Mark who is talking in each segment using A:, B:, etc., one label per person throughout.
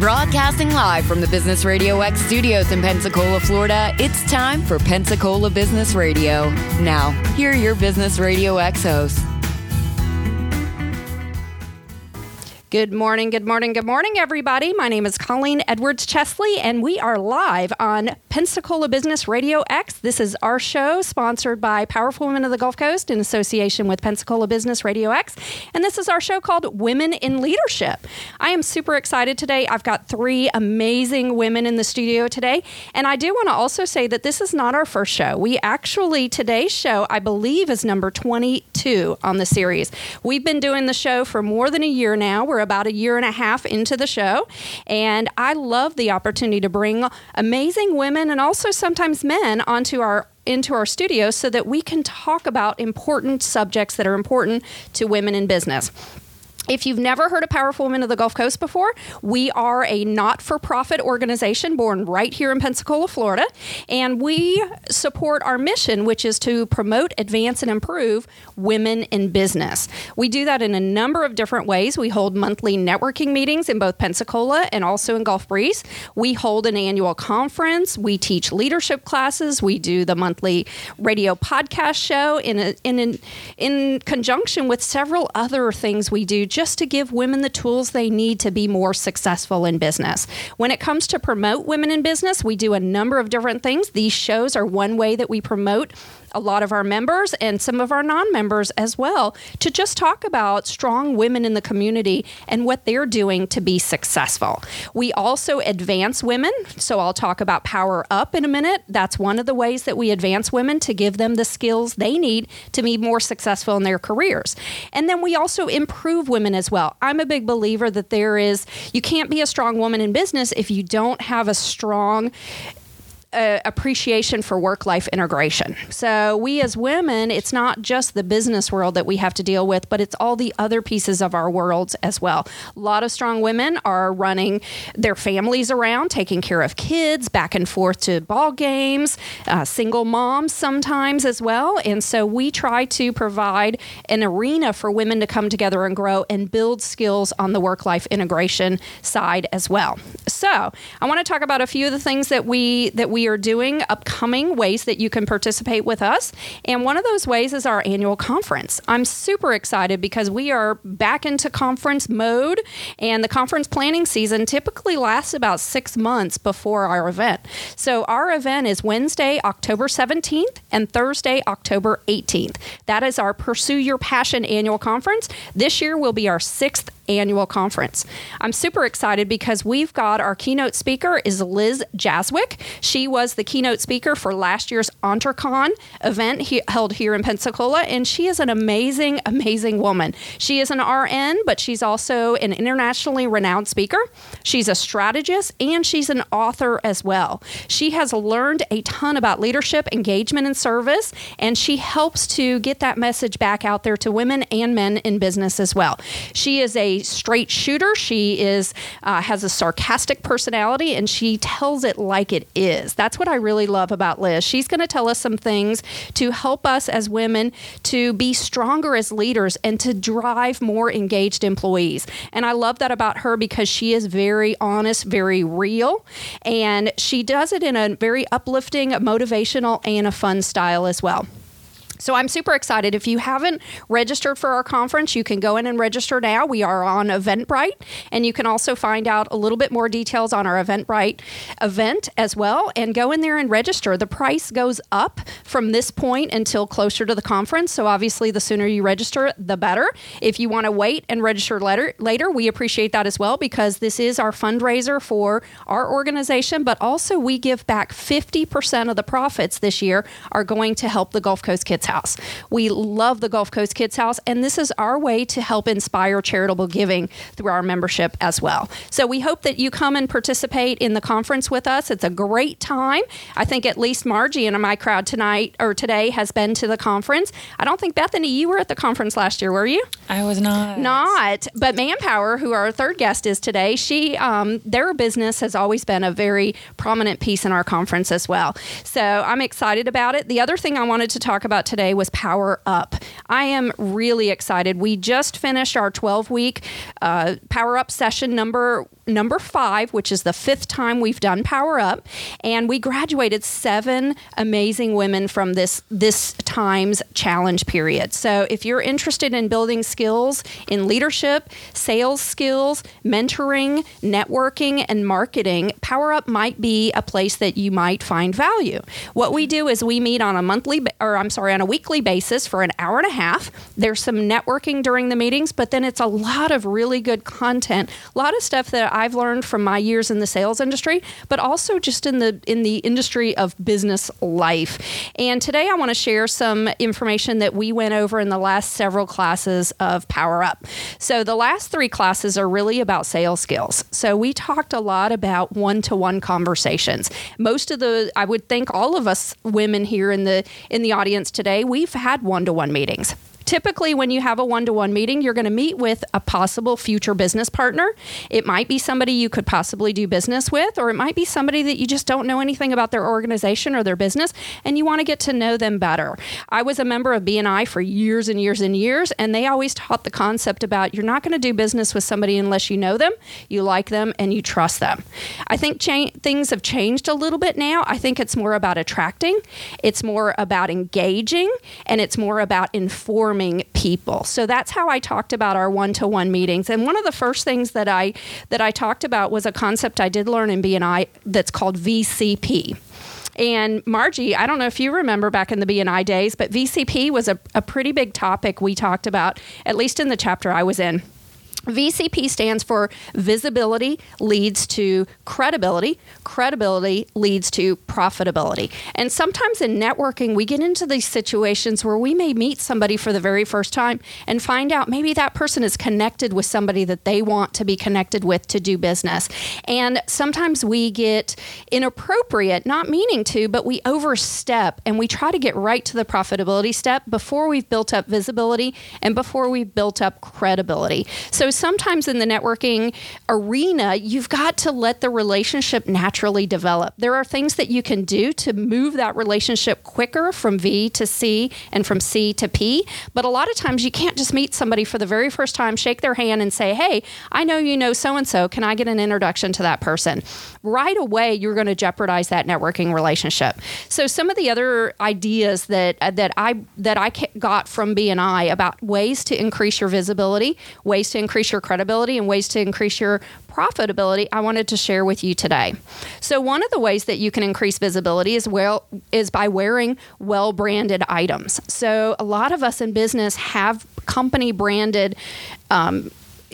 A: Broadcasting live from the Business Radio X studios in Pensacola, Florida, it's time for Pensacola Business Radio. Now, here are your Business Radio X hosts.
B: Good morning, good morning, good morning, everybody. My name is Colleen Edwards Chesley, and we are live on Pensacola Business Radio X. This is our show sponsored by Powerful Women of the Gulf Coast in association with Pensacola Business Radio X. And this is our show called Women in Leadership. I am super excited today. I've got three amazing women in the studio today. And I do want to also say that this is not our first show. We actually, today's show, I believe, is number 22 on the series. We've been doing the show for more than a year now. We're about a year and a half into the show. And I love the opportunity to bring amazing women and also sometimes men onto our into our studio so that we can talk about important subjects that are important to women in business. If you've never heard of Powerful Women of the Gulf Coast before, we are a not for profit organization born right here in Pensacola, Florida. And we support our mission, which is to promote, advance, and improve women in business. We do that in a number of different ways. We hold monthly networking meetings in both Pensacola and also in Gulf Breeze. We hold an annual conference. We teach leadership classes. We do the monthly radio podcast show in, a, in, in, in conjunction with several other things we do just to give women the tools they need to be more successful in business. When it comes to promote women in business, we do a number of different things. These shows are one way that we promote a lot of our members and some of our non members as well to just talk about strong women in the community and what they're doing to be successful. We also advance women. So I'll talk about Power Up in a minute. That's one of the ways that we advance women to give them the skills they need to be more successful in their careers. And then we also improve women as well. I'm a big believer that there is, you can't be a strong woman in business if you don't have a strong appreciation for work life integration. So, we as women, it's not just the business world that we have to deal with, but it's all the other pieces of our worlds as well. A lot of strong women are running their families around, taking care of kids, back and forth to ball games, uh, single moms sometimes as well. And so, we try to provide an arena for women to come together and grow and build skills on the work life integration side as well. So, I want to talk about a few of the things that we that we we are doing upcoming ways that you can participate with us. And one of those ways is our annual conference. I'm super excited because we are back into conference mode, and the conference planning season typically lasts about six months before our event. So our event is Wednesday, October 17th, and Thursday, October 18th. That is our Pursue Your Passion annual conference. This year will be our sixth annual conference. I'm super excited because we've got our keynote speaker is Liz Jazwiec. She was the keynote speaker for last year's EntreCon event he, held here in Pensacola, and she is an amazing, amazing woman. She is an RN, but she's also an internationally renowned speaker. She's a strategist and she's an author as well. She has learned a ton about leadership, engagement, and service, and she helps to get that message back out there to women and men in business as well. She is a straight shooter. She is uh, has a sarcastic personality, and she tells it like it is. That's what I really love about Liz. She's going to tell us some things to help us as women to be stronger as leaders and to drive more engaged employees. And I love that about her because she is very honest, very real, and she does it in a very uplifting, motivational, and a fun style as well. So I'm super excited. If you haven't registered for our conference, you can go in and register now. We are on Eventbrite, and you can also find out a little bit more details on our Eventbrite event as well. And go in there and register. The price goes up from this point until closer to the conference. So obviously, the sooner you register, the better. If you want to wait and register later, later, we appreciate that as well because this is our fundraiser for our organization. But also, we give back 50% of the profits this year are going to help the Gulf Coast Kids House. We love the Gulf Coast Kids House, and this is our way to help inspire charitable giving through our membership as well. So we hope that you come and participate in the conference with us. It's a great time. I think at least Margie and my crowd tonight or today has been to the conference. I don't think Bethany, you were at the conference last year, were you?
C: I was not.
B: Not, but Manpower, who our third guest is today, she um, their business has always been a very prominent piece in our conference as well. So I'm excited about it. The other thing I wanted to talk about today today was Power Up. I am really excited. We just finished our 12 week uh, Power Up session number number five, which is the fifth time we've done Power Up, and we graduated seven amazing women from this this times challenge period. So if you're interested in building skills in leadership, sales skills, mentoring, networking, and marketing, Power Up might be a place that you might find value. What we do is we meet on a monthly, or I'm sorry, on a weekly basis for an hour and a half. There's some networking during the meetings, but then it's a lot of really good content, a lot of stuff that I've learned from my years in the sales industry, but also just in the in the industry of business life. And today I want to share some information that we went over in the last several classes of Power Up. So the last three classes are really about sales skills. So we talked a lot about one-to-one conversations. Most of the I would think all of us women here in the in the audience today, we've had one-to-one meetings typically when you have a one-to-one meeting you're going to meet with a possible future business partner. It might be somebody you could possibly do business with or it might be somebody that you just don't know anything about their organization or their business and you want to get to know them better. I was a member of bni for years and years and years and they always taught the concept about you're not going to do business with somebody unless you know them you like them and you trust them. I think cha- things have changed a little bit now. I think it's more about attracting it's more about engaging and it's more about informing people. So that's how I talked about our one-to-one meetings. And one of the first things that I that I talked about was a concept I did learn in BNI that's called VCP. And Margie, I don't know if you remember back in the BNI days, but VCP was a, a pretty big topic we talked about, at least in the chapter I was in. VCP stands for visibility leads to credibility. Credibility leads to profitability. And sometimes in networking, we get into these situations where we may meet somebody for the very first time and find out maybe that person is connected with somebody that they want to be connected with to do business. And sometimes we get inappropriate, not meaning to, but we overstep and we try to get right to the profitability step before we've built up visibility and before we've built up credibility. So sometimes in the networking arena, you've got to let the relationship naturally develop. There are things that you can do to move that relationship quicker from V to C and from C to P. But a lot of times you can't just meet somebody for the very first time, shake their hand, and say, Hey, I know you know so and so. Can I get an introduction to that person? Right away, you're going to jeopardize that networking relationship. So some of the other ideas that uh, that I that I got from BNI about ways to increase your visibility, ways to increase increase your credibility and ways to increase your profitability, I wanted to share with you today. So one of the ways that you can increase visibility is well is by wearing well-branded items. So a lot of us in business have company branded um,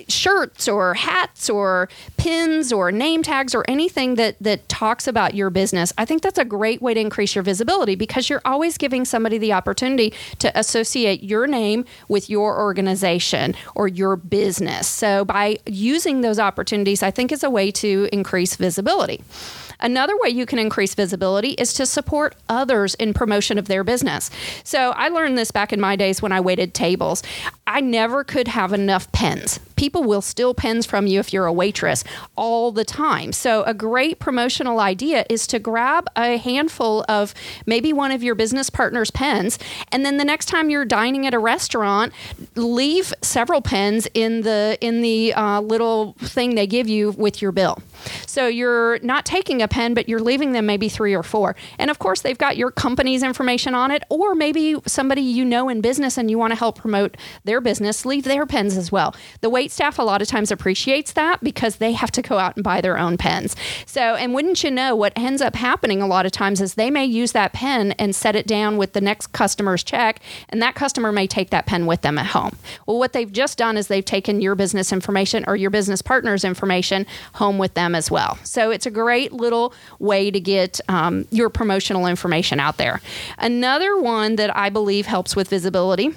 B: shirts or hats or pins or name tags or anything that that talks about your business i think that's a great way to increase your visibility because you're always giving somebody the opportunity to associate your name with your organization or your business so by using those opportunities i think is a way to increase visibility Another way you can increase visibility is to support others in promotion of their business. So I learned this back in my days when I waited tables. I never could have enough pens. People will steal pens from you if you're a waitress all the time. So, a great promotional idea is to grab a handful of maybe one of your business partner's pens, and then the next time you're dining at a restaurant, leave several pens in the in the uh, little thing they give you with your bill. So you're not taking a pen, but you're leaving them maybe three or four. And of course, they've got your company's information on it, or maybe somebody you know in business and you want to help promote their business, leave their pens as well. The wait staff a lot of times appreciates that because they have to go out and buy their own pens. So, and wouldn't you know, what ends up happening a lot of times is they may use that pen and set it down with the next customer's check, and that customer may take that pen with them at home. Well, what they've just done is they've taken your business information or your business partner's information home with them as well. So it's a great little way to get um, your promotional information out there. Another one that I believe helps with visibility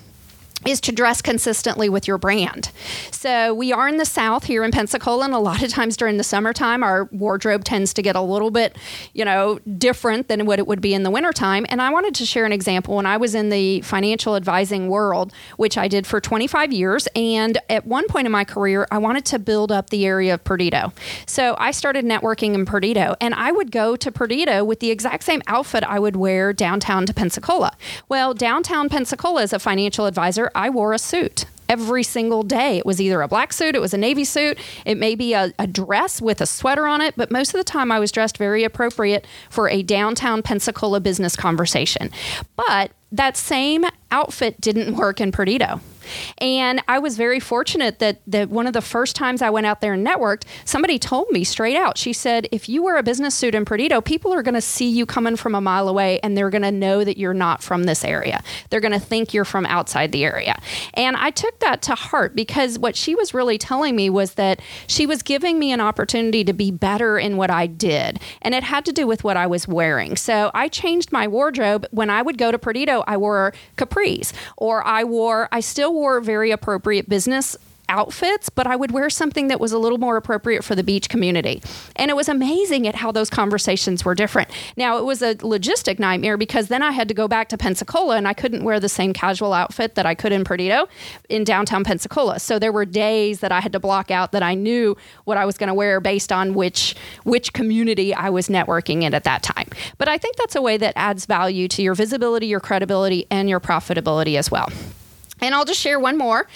B: is to dress consistently with your brand. So we are in the South here in Pensacola, and a lot of times during the summertime, our wardrobe tends to get a little bit, you know, different than what it would be in the wintertime. And I wanted to share an example when I was in the financial advising world, which I did for 25 years. And at one point in my career, I wanted to build up the area of Perdido. So I started networking in Perdido, and I would go to Perdido with the exact same outfit I would wear downtown to Pensacola. Well, downtown Pensacola as a financial advisor, I wore a suit. every single day. It was either a black suit, it was a navy suit, it may be a, a dress with a sweater on it, but most of the time I was dressed very appropriate for a downtown Pensacola business conversation. But that same outfit didn't work in Perdido. And I was very fortunate that that one of the first times I went out there and networked, somebody told me straight out. She said, if you wear a business suit in Perdido, people are going to see you coming from a mile away and they're going to know that you're not from this area. They're going to think you're from outside the area. And I took that to heart because what she was really telling me was that she was giving me an opportunity to be better in what I did. And it had to do with what I was wearing. So I changed my wardrobe. When I would go to Perdido, I wore capris or I wore, I still wore very appropriate business outfits, but I would wear something that was a little more appropriate for the beach community. And it was amazing at how those conversations were different. Now, it was a logistic nightmare because then I had to go back to Pensacola and I couldn't wear the same casual outfit that I could in Perdido in downtown Pensacola. So there were days that I had to block out that I knew what I was going to wear based on which which community I was networking in at that time. But I think that's a way that adds value to your visibility, your credibility, and your profitability as well. And I'll just share one more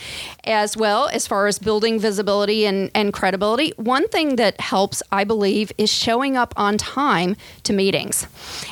B: as well as far as building visibility and, and credibility. One thing that helps, I believe, is showing up on time to meetings.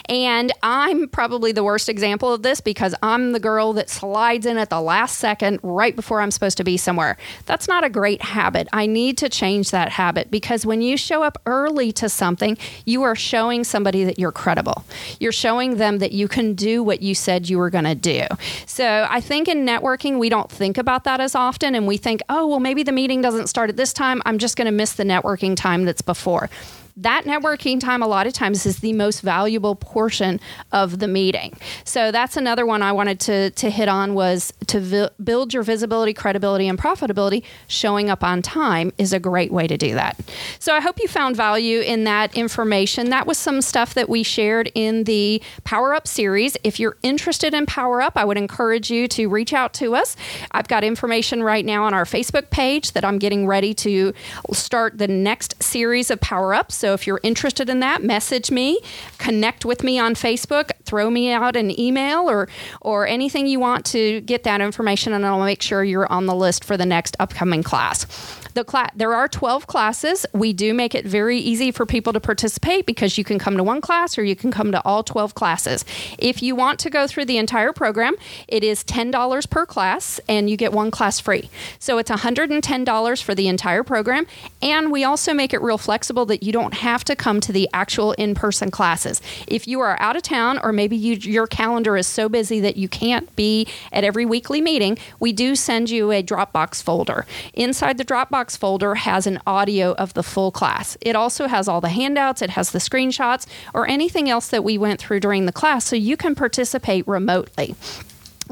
B: And I'm probably the worst example of this because I'm the girl that slides in at the last second right before I'm supposed to be somewhere. That's not a great habit. I need to change that habit because when you show up early to something, you are showing somebody that you're credible. You're showing them that you can do what you said you were going to do. So I think in networking, we don't think about that as often. And we think, oh, well, maybe the meeting doesn't start at this time. I'm just going to miss the networking time that's before that networking time a lot of times is the most valuable portion of the meeting. So that's another one I wanted to, to hit on was to vi- build your visibility, credibility, and profitability. Showing up on time is a great way to do that. So I hope you found value in that information. That was some stuff that we shared in the Power Up series. If you're interested in Power Up, I would encourage you to reach out to us. I've got information right now on our Facebook page that I'm getting ready to start the next series of Power Ups. So if you're interested in that, message me, connect with me on Facebook, throw me out an email or or anything you want to get that information and I'll make sure you're on the list for the next upcoming class. The class there are 12 classes. We do make it very easy for people to participate because you can come to one class or you can come to all 12 classes. If you want to go through the entire program, it is $10 per class and you get one class free. So it's $110 for the entire program and we also make it real flexible that you don't have to come to the actual in-person classes. If you are out of town or maybe you, your calendar is so busy that you can't be at every weekly meeting, we do send you a Dropbox folder. Inside the Dropbox Dropbox folder has an audio of the full class. It also has all the handouts, it has the screenshots, or anything else that we went through during the class so you can participate remotely.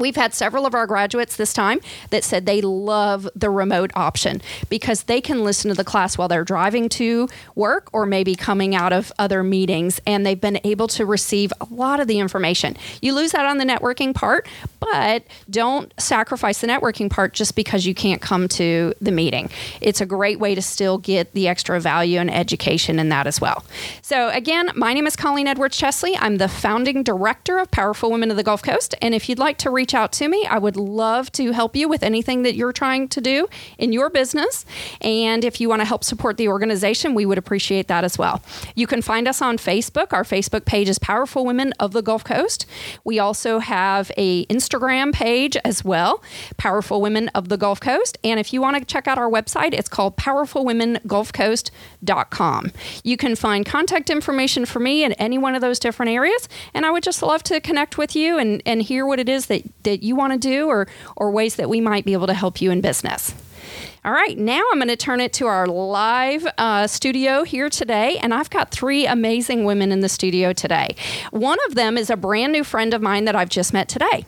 B: We've had several of our graduates this time that said they love the remote option because they can listen to the class while they're driving to work or maybe coming out of other meetings and they've been able to receive a lot of the information. You lose out on the networking part, but don't sacrifice the networking part just because you can't come to the meeting. It's a great way to still get the extra value and education in that as well. So, again, my name is Colleen Edwards Chesley. I'm the founding director of Powerful Women of the Gulf Coast. And if you'd like to reach reach out to me. I would love to help you with anything that you're trying to do in your business. And if you want to help support the organization, we would appreciate that as well. You can find us on Facebook. Our Facebook page is Powerful Women of the Gulf Coast. We also have a Instagram page as well, Powerful Women of the Gulf Coast. And if you want to check out our website, it's called powerfulwomengulfcoast.com. You can find contact information for me in any one of those different areas. And I would just love to connect with you and, and hear what it is that, that you want to do or, or ways that we might be able to help you in business. All right, now I'm going to turn it to our live uh, studio here today, and I've got three amazing women in the studio today. One of them is a brand new friend of mine that I've just met today.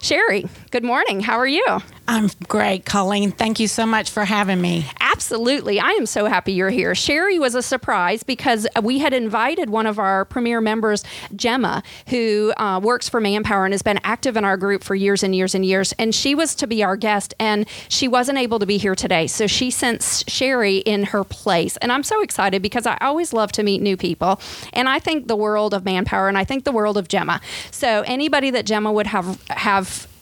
B: Sherry, good morning. How are you?
C: I'm great, Colleen. Thank you so much for having me.
B: Absolutely. I am so happy you're here. Sherry was a surprise because we had invited one of our premier members, Gemma, who uh, works for Manpower and has been active in our group for years and years and years. And she was to be our guest, and she wasn't able to be here today. So she sent Sherry in her place. And I'm so excited because I always love to meet new people. And I think the world of Manpower and I think the world of Gemma. So anybody that Gemma would have have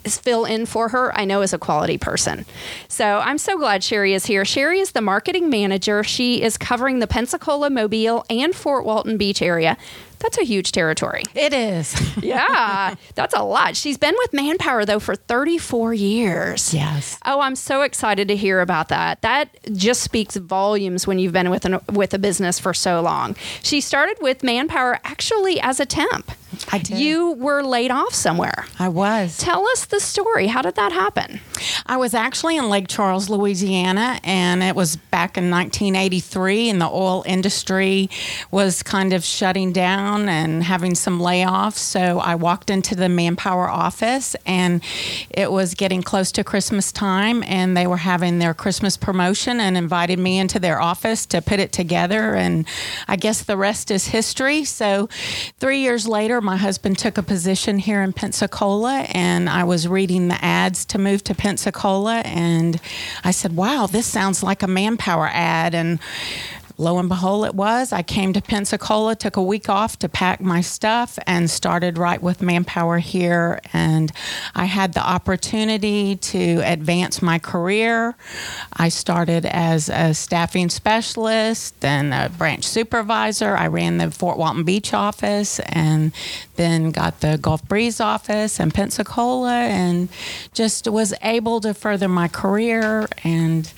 B: fill in for her, I know is a quality person. So I'm so glad Sherry is here. Sherry is the marketing manager. She is covering the Pensacola, Mobile, and Fort Walton Beach area. That's a huge territory.
C: It is.
B: yeah, that's a lot. She's been with Manpower though for 34 years.
C: Yes.
B: Oh, I'm so excited to hear about that. That just speaks volumes when you've been with an, with a business for so long. She started with Manpower actually as a temp.
C: I did.
B: You were laid off somewhere.
C: I was.
B: Tell us the story. How did that happen?
C: I was actually in Lake Charles, Louisiana, and it was back in 1983, and the oil industry was kind of shutting down and having some layoffs. So I walked into the manpower office, and it was getting close to Christmas time, and they were having their Christmas promotion and invited me into their office to put it together. And I guess the rest is history. So three years later, my husband took a position here in Pensacola, and I was reading the ads to move to Pensacola, and I said, "Wow, this sounds like a manpower ad." And lo and behold, it was. I came to Pensacola, took a week off to pack my stuff, and started right with Manpower here. And I had the opportunity to advance my career. I started as a staffing specialist, then a branch supervisor. I ran the Fort Walton Beach office, and then got the Gulf Breeze office in Pensacola, and just was able to further my career. And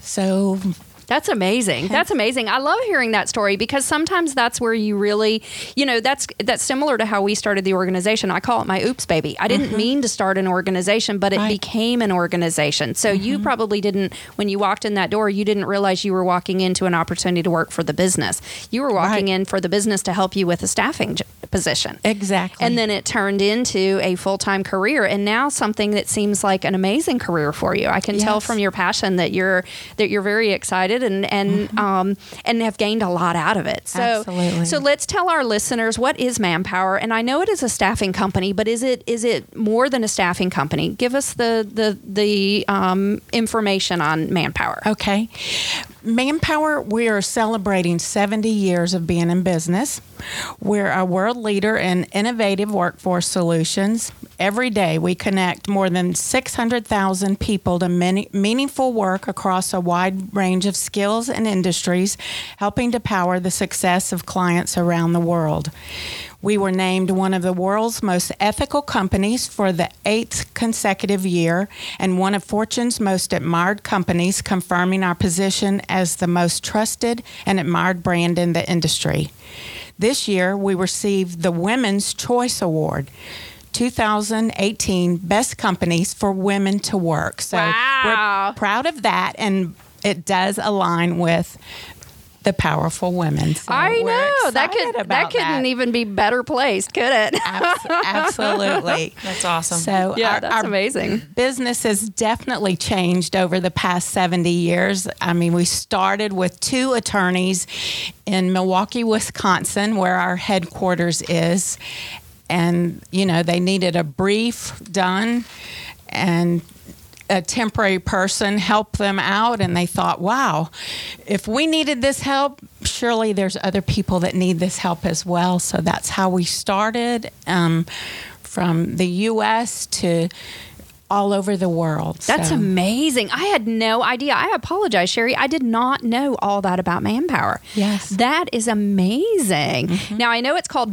C: so
B: That's amazing. That's amazing. I love hearing that story because sometimes that's where you really, you know, that's that's similar to how we started the organization. I call it my oops baby. I didn't mm-hmm. mean to start an organization, but it
C: Right.
B: became an organization. So you mm-hmm. probably didn't when you walked in that door, you didn't realize you were walking into an opportunity to work for the business. You were walking
C: Right.
B: in for the business to help you with a staffing position.
C: exactly.
B: And then it turned into a full time career, and now something that seems like an amazing career for you. I can tell from your passion that you're that you're very excited and and um, and have gained a lot out of it. So
C: Absolutely.
B: so let's tell our listeners what is Manpower, and I know it is a staffing company, but is it is it more than a staffing company? Give us the the the um, information on Manpower.
C: Okay. Manpower, we are celebrating 70 years of being in business. We're a world leader in innovative workforce solutions. Every day, we connect more than 600,000 people to many, meaningful work across a wide range of skills and industries, helping to power the success of clients around the world. We were named one of the world's most ethical companies for the eighth consecutive year and one of Fortune's most admired companies, confirming our position as the most trusted and admired brand in the industry. This year, we received the Women's Choice Award. 2018 Best Companies for Women to Work. So
B: Wow.
C: we're proud of that, and it does align with the powerful women. So
B: I know that could that
C: about
B: couldn't even be better placed, could it?
C: Abs- absolutely.
D: That's awesome.
C: So
B: Yeah,
C: our,
B: that's
C: our
B: amazing.
C: Business has definitely changed over the past 70 years. I mean, we started with two attorneys in Milwaukee, Wisconsin, where our headquarters is. And, you know, they needed a brief done and a temporary person help them out and they thought wow if we needed this help surely there's other people that need this help as well so that's how we started um, from the us to all over the world
B: That's
C: So-
B: amazing. I had no idea. I apologize, Sherry. I did not know all that about manpower.
C: Yes. Mm-hmm.
B: That is amazing. Now, I know it's called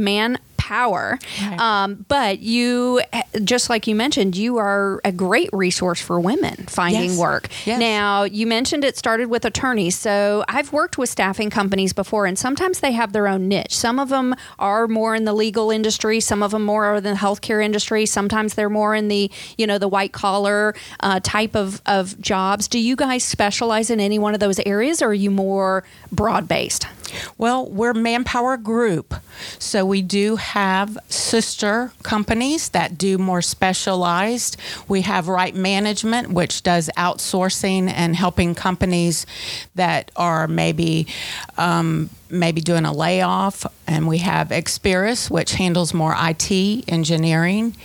B: manpower,
C: Right.
B: um, but you, just like you mentioned, you are a great resource for women finding
C: Yes.
B: work.
C: Yes.
B: Now, you mentioned it started with attorneys. So I've worked with staffing companies before, and sometimes they have their own niche. Some of them are more in the legal industry, some of them more are in the healthcare industry. Sometimes they're more in the, you know, the white collar uh, type of, of jobs. Do you guys specialize in any one of those areas, or are you more broad based?
C: Well, we're Manpower Group. So we do have sister companies that do more specialized. We have Right Management, which does outsourcing and helping companies that are maybe um, maybe doing a layoff. And we have Experis, which handles more IT engineering.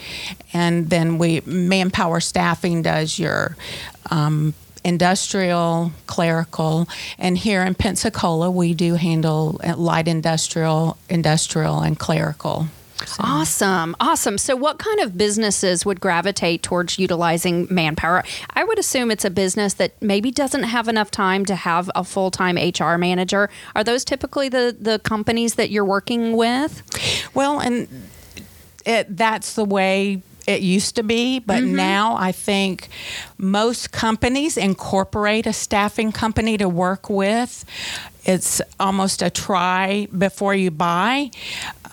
C: And then we Manpower Staffing does your um, industrial, clerical, and here in Pensacola, we do handle light industrial, industrial, and clerical.
B: Awesome. Awesome. So, what kind of businesses would gravitate towards utilizing manpower? I would assume it's a business that maybe doesn't have enough time to have a full time HR manager. Are those typically the, the companies that you're working with?
C: Well, and it, that's the way it used to be, but
B: Mm-hmm.
C: now I think most companies incorporate a staffing company to work with. It's almost a try before you buy.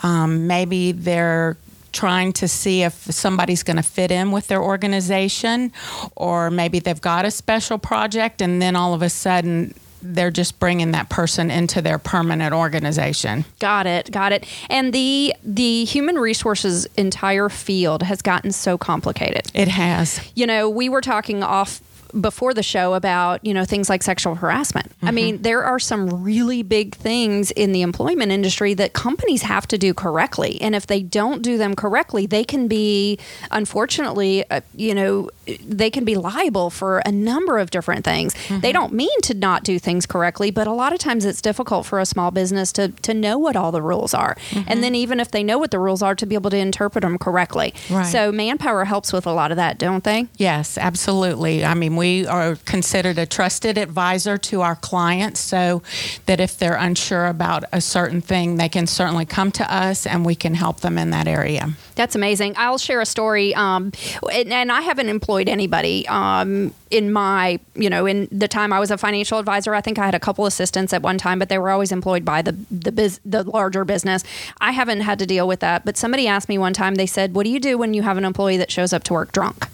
C: Um, maybe they're trying to see if somebody's going to fit in with their organization, or maybe they've got a special project and then all of a sudden they're just bringing that person into their permanent organization.
B: Got it. Got it. And the the human resources entire field has gotten so complicated.
C: It has.
B: you know, we were talking off before the show about, you know, things like sexual harassment. I mm-hmm. mean, there are some really big things in the employment industry that companies have to do correctly. And if they don't do them correctly, they can be, unfortunately, uh, you know, they can be liable for a number of different things. They mm-hmm. don't mean to not do things correctly, but a lot of times it's difficult for a small business to, to know what all the rules are. And mm-hmm. then even if they know what the rules are, to be able to interpret them correctly.
C: Right.
B: So manpower helps with a lot of that, don't they?
C: Yes, absolutely. I mean, we are considered a trusted advisor to our clients so that if they're unsure about a certain thing, they can certainly come to us and we can help them in that area.
B: That's amazing. I'll share a story, um, and, and I haven't employed anybody um, in my, you know, in the time I was a financial advisor. I think I had a couple assistants at one time, but they were always employed by the the biz, the larger business. I haven't had to deal with that. But somebody asked me one time. They said, "What do you do when you have an employee that shows up to work drunk?"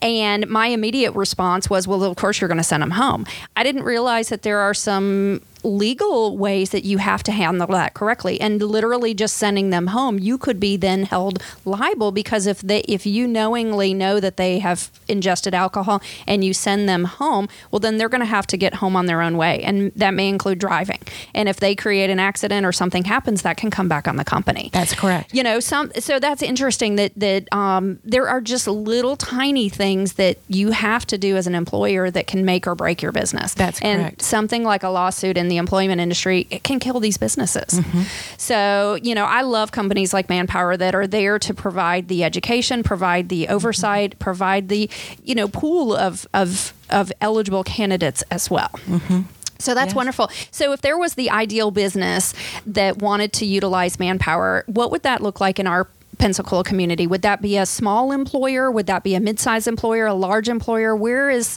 B: And my immediate response was, "Well, of course you're going to send them home." I didn't realize that there are some legal ways that you have to handle that correctly. And literally just sending them home you could be then held liable because if they if you knowingly know that they have ingested alcohol and you send them home well then they're going to have to get home on their own way. And that may include driving. And if they create an accident or something happens that can come back on the company.
C: That's correct.
B: you know some so that's interesting that that um, there are just little tiny things that you have to do as an employer that can make or break your business.
C: That's
B: and
C: correct.
B: something like a lawsuit in the employment industry it can kill these businesses
C: Mm-hmm.
B: so you know i love companies like manpower that are there to provide the education provide the oversight
C: Mm-hmm.
B: provide the you know pool of of of eligible candidates as well so that's
C: Yes.
B: wonderful. So if there was the ideal business that wanted to utilize manpower, what would that look like in our Pensacola community? Would that be a small employer? Would that be a mid-sized employer, a large employer? Where is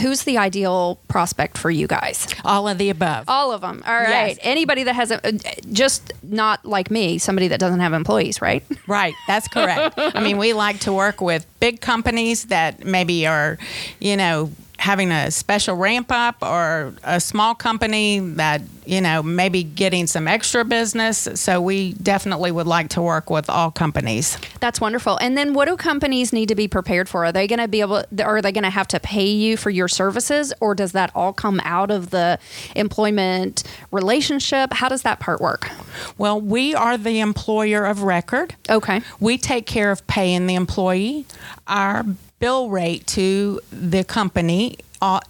B: who's the ideal prospect for you guys?
C: All of the above.
B: All of them. All right.
C: Yes.
B: Anybody that has a uh, just not like me, somebody that doesn't have employees, right?
C: Right, that's correct. I mean, we like to work with big companies that maybe are, you know, having a special ramp up or a small company that, you know, maybe getting some extra business. So we definitely would like to work with all companies.
B: That's wonderful. And then what do companies need to be prepared for? Are they going to be able are they going to have to pay you for your services or does that all come out of the employment relationship? How does that part work?
C: Well, we are the employer of record.
B: Okay.
C: We take care of paying the employee. Our bill rate to the company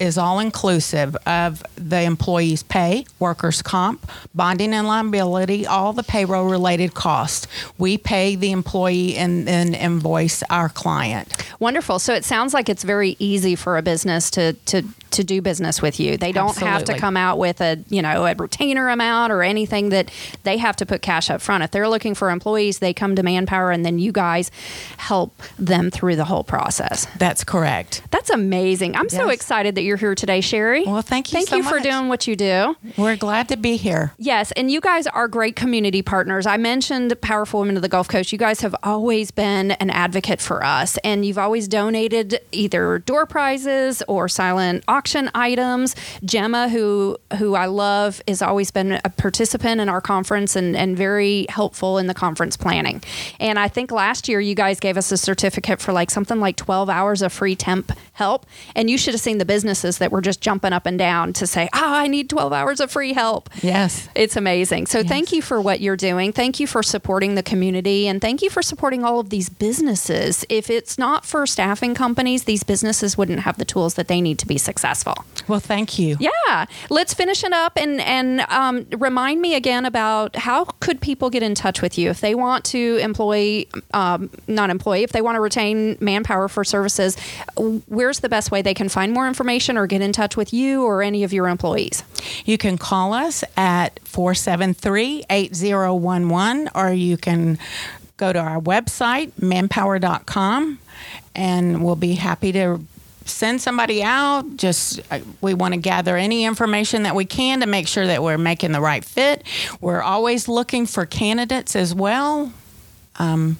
C: is all inclusive of the employee's pay, workers' comp, bonding and liability, all the payroll related costs. We pay the employee and then invoice our client.
B: Wonderful. So it sounds like it's very easy for a business to to to do business with you. They don't have to come out with a, you know, a retainer amount or anything that they have to put cash up front. If they're looking for employees, they come to Manpower and then you guys help them through the whole process.
C: That's correct.
B: That's amazing. I'm so excited that you're here today, Sherry.
C: Well, thank you
B: Thank
C: so
B: you for doing what you do.
C: We're glad to be here.
B: Yes, and you guys are great community partners. I mentioned Powerful Women of the Gulf Coast. You guys have always been an advocate for us, and you've always donated either door prizes or silent auction items. Gemma, who who I love, has always been a participant in our conference and, and very helpful in the conference planning. And I think last year you guys gave us a certificate for like something like 12 hours of free temp help. And you should have seen the businesses that were just jumping up and down to say, oh, I need 12 hours of free help.
C: Yes.
B: It's amazing. So thank you for what you're doing. Thank you for supporting the community and thank you for supporting all of these businesses. If it's not for staffing companies, these businesses wouldn't have the tools that they need to be successful. Successful.
C: Well, thank you.
B: Yeah, let's finish it up and and um, remind me again about how could people get in touch with you if they want to employ, um, not employ, if they want to retain manpower for services. Where's the best way they can find more information or get in touch with you or any of your employees?
C: You can call us at 473 8011 or you can go to our website, manpower.com, and we'll be happy to send somebody out. Just uh, we want to gather any information that we can to make sure that we're making the right fit. We're always looking for candidates as well. Um,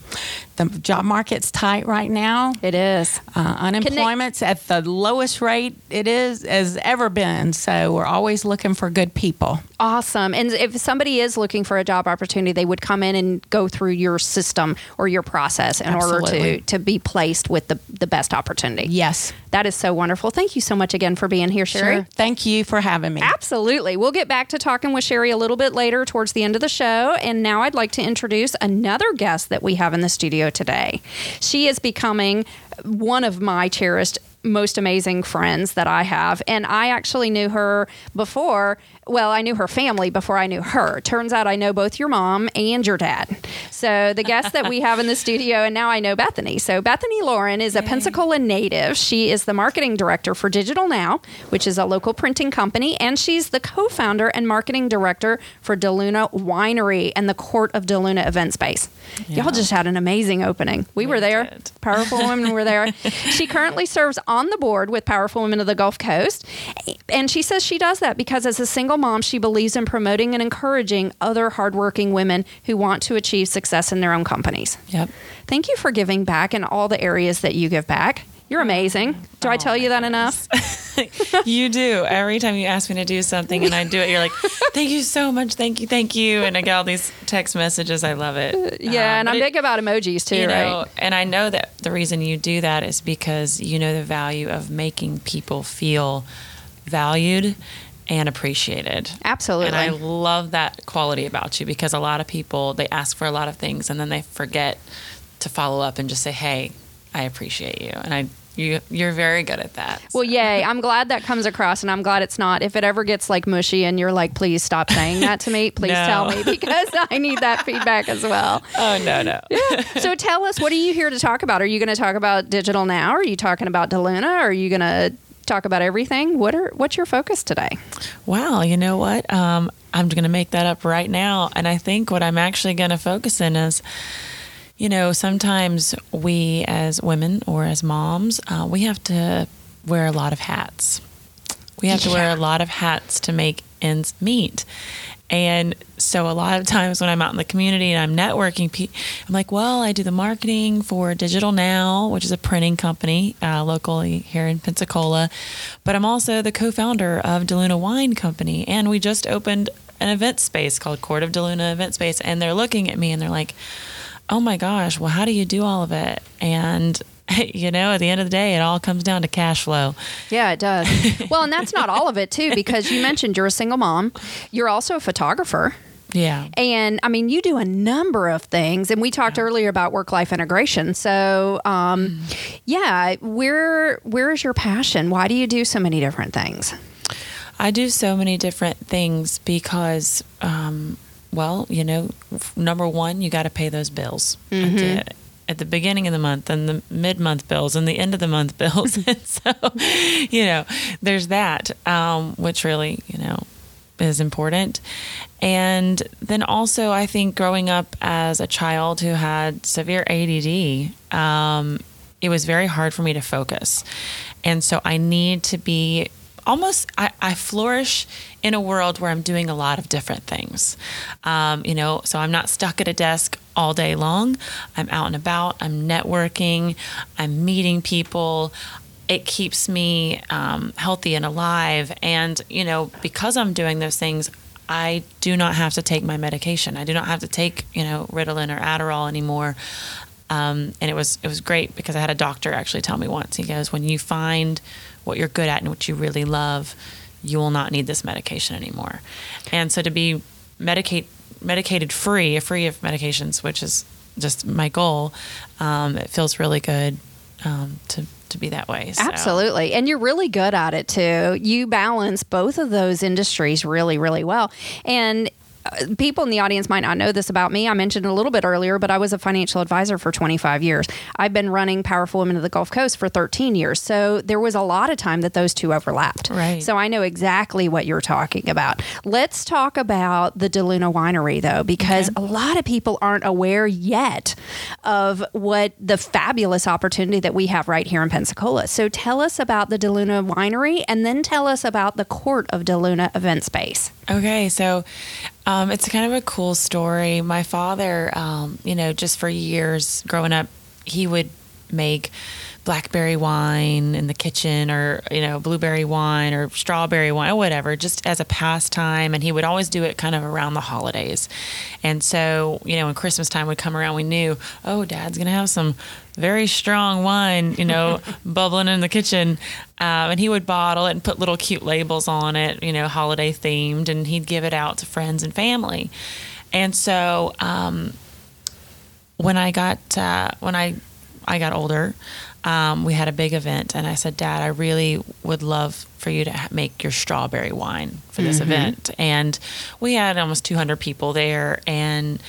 C: the job market's tight right now.
B: It is.
C: Uh, unemployment's at the lowest rate it is has ever been. So we're always looking for good people.
B: Awesome. And if somebody is looking for a job opportunity, they would come in and go through your system or your process in
C: Absolutely.
B: order to to be placed with the the best opportunity.
C: Yes.
B: That is so wonderful. Thank you so much again for being here, Sherry.
C: Sure. Thank you for having me.
B: Absolutely. We'll get back to talking with Sherry a little bit later towards the end of the show. And now I'd like to introduce another guest that we have in the studio today. She is becoming one of my cherished most amazing friends that I have. And I actually knew her before. Well, I knew her family before I knew her. Turns out I know both your mom and your dad. So the guest that we have in the studio, and now I know Bethany. So Bethany Lauren is a Pensacola native. She is the marketing director for Digital Now, which is a local printing company, and she's the co-founder and marketing director for DeLuna Winery and the Court of DeLuna event space. Y'all just had an amazing opening. We, were there.
D: did.
B: Powerful women were there. She currently serves on the board with Powerful Women of the Gulf Coast. And she says she does that because as a single mom, she believes in promoting and encouraging other hardworking women who want to achieve success in their own companies.
D: Yep.
B: Thank you for giving back in all the areas that you give back. You're amazing. Do I tell you that enough?
D: you do. Every time you ask me to do something and I do it, you're like, thank you so much. Thank you. Thank you. And I get all these text messages. I love it.
B: Yeah,
D: Um,
B: and I'm
D: it-
B: big about emojis too,
D: you know,
B: right?
D: and I know that the reason you do that is because you know the value of making people feel valued and appreciated.
B: Absolutely.
D: And I love that quality about you because a lot of people they ask for a lot of things and then they forget to follow up and just say, "Hey, I appreciate you." And I you you're very good at that.
B: Well, yay. I'm glad that comes across, and I'm glad it's not. If it ever gets like mushy and you're like, please stop saying that to me, please
D: No.
B: tell me because I need that feedback as well.
D: oh no, no.
B: So tell us, what are you here to talk about? Are you going to talk about digital now? Are you talking about Deluna? Are you going to talk about everything? What are What's your focus today?
D: Wow, you know what? Um, I'm going to make that up right now. And I think what I'm actually going to focus in is, you know, sometimes we as women or as moms, uh, we have to wear a lot of hats. We have to wear a lot of hats to make ends meet. And so a lot of times when I'm out in the community and I'm networking, I'm like, well, I do the marketing for Digital Now, which is a printing company uh, locally here in Pensacola. But I'm also the co founder of DeLuna Wine Company. And we just opened an event space called Court of DeLuna Event Space. And they're looking at me and they're like, oh my gosh, well, how do you do all of it? And, you know, at the end of the day, it all comes down to cash flow.
B: Yeah, it does. well, and that's not all of it too, because you mentioned you're a single mom. You're also a photographer.
D: Yeah.
B: And I mean, you do a number of things, and we talked earlier about work-life integration. So, um, yeah, where where is your passion? Why do you do so many different things?
D: I do so many different things because, um, well, you know, number one, you got to pay those bills the, at the beginning of the month and the mid month bills and the end of the month bills. and so, you know, there's that, um, which really, you know, is important. And then also, I think growing up as a child who had severe ADD, um, it was very hard for me to focus. And so I need to be almost, I, I flourish in a world where I'm doing a lot of different things. Um, you know, so I'm not stuck at a desk all day long. I'm out and about, I'm networking, I'm meeting people it keeps me um, healthy and alive. And, you know, because I'm doing those things, I do not have to take my medication. I do not have to take, you know, Ritalin or Adderall anymore. Um, and it was it was great because I had a doctor actually tell me once. He goes, "When you find what you're good at and what you really love, you will not need this medication anymore." And so to be medicate medicated free, free of medications, which is just my goal, um, it feels really good um, to to be that way. So.
B: Absolutely. And you're really good at it too. You balance both of those industries really, really well. And Uh, people in the audience might not know this about me. I mentioned a little bit earlier, but I was a financial advisor for 25 years. I've been running Powerful Women of the Gulf Coast for 13 years. So there was a lot of time that those two overlapped.
D: Right.
B: So I know exactly what you're talking about. Let's talk about the DeLuna Winery, though, because a lot of people aren't aware yet of what the fabulous opportunity that we have right here in Pensacola. So tell us about the DeLuna Winery and then tell us about the Court of DeLuna event space.
D: Okay, so um, it's kind of a cool story. My father, um, you know, just for years growing up, he would make blackberry wine in the kitchen or you know blueberry wine or strawberry wine or whatever just as a pastime and he would always do it kind of around the holidays and so you know when christmas time would come around we knew oh dad's gonna have some very strong wine you know bubbling in the kitchen um, and he would bottle it and put little cute labels on it you know holiday themed and he'd give it out to friends and family and so um, when i got uh, when i i got older um, we had a big event, and I said, Dad, I really would love for you to ha- make your strawberry wine for this event. And we had almost 200 people there, and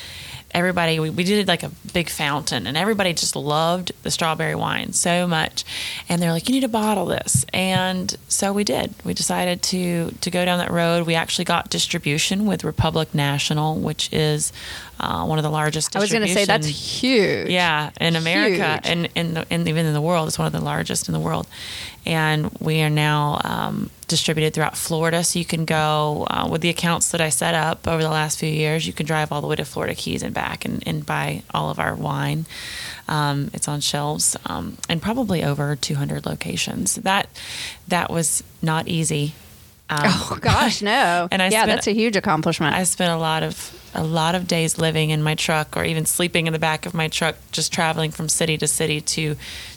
D: everybody, we, we did like a big fountain, and everybody just loved the strawberry wine so much. And they're like, You need to bottle this. And so we did. We decided to, to go down that road. We actually got distribution with Republic National, which is uh, one of the largest
B: I was going to say that's huge.
D: yeah, in America
B: Huge.
D: and in the, and even in the world, it's one of the largest in the world. And we are now um, distributed throughout Florida, so you can go uh, with the accounts that I set up over the last few years. You can drive all the way to Florida Keys and back and, and buy all of our wine. Um, it's on shelves um, and probably over 200 locations. That that was not easy. Um,
B: Oh gosh, no.
D: And I
B: yeah,
D: spent-
B: that's a huge accomplishment.
D: I spent a lot of a lot of days living in my truck or even sleeping in the back of my truck, just traveling from city to city to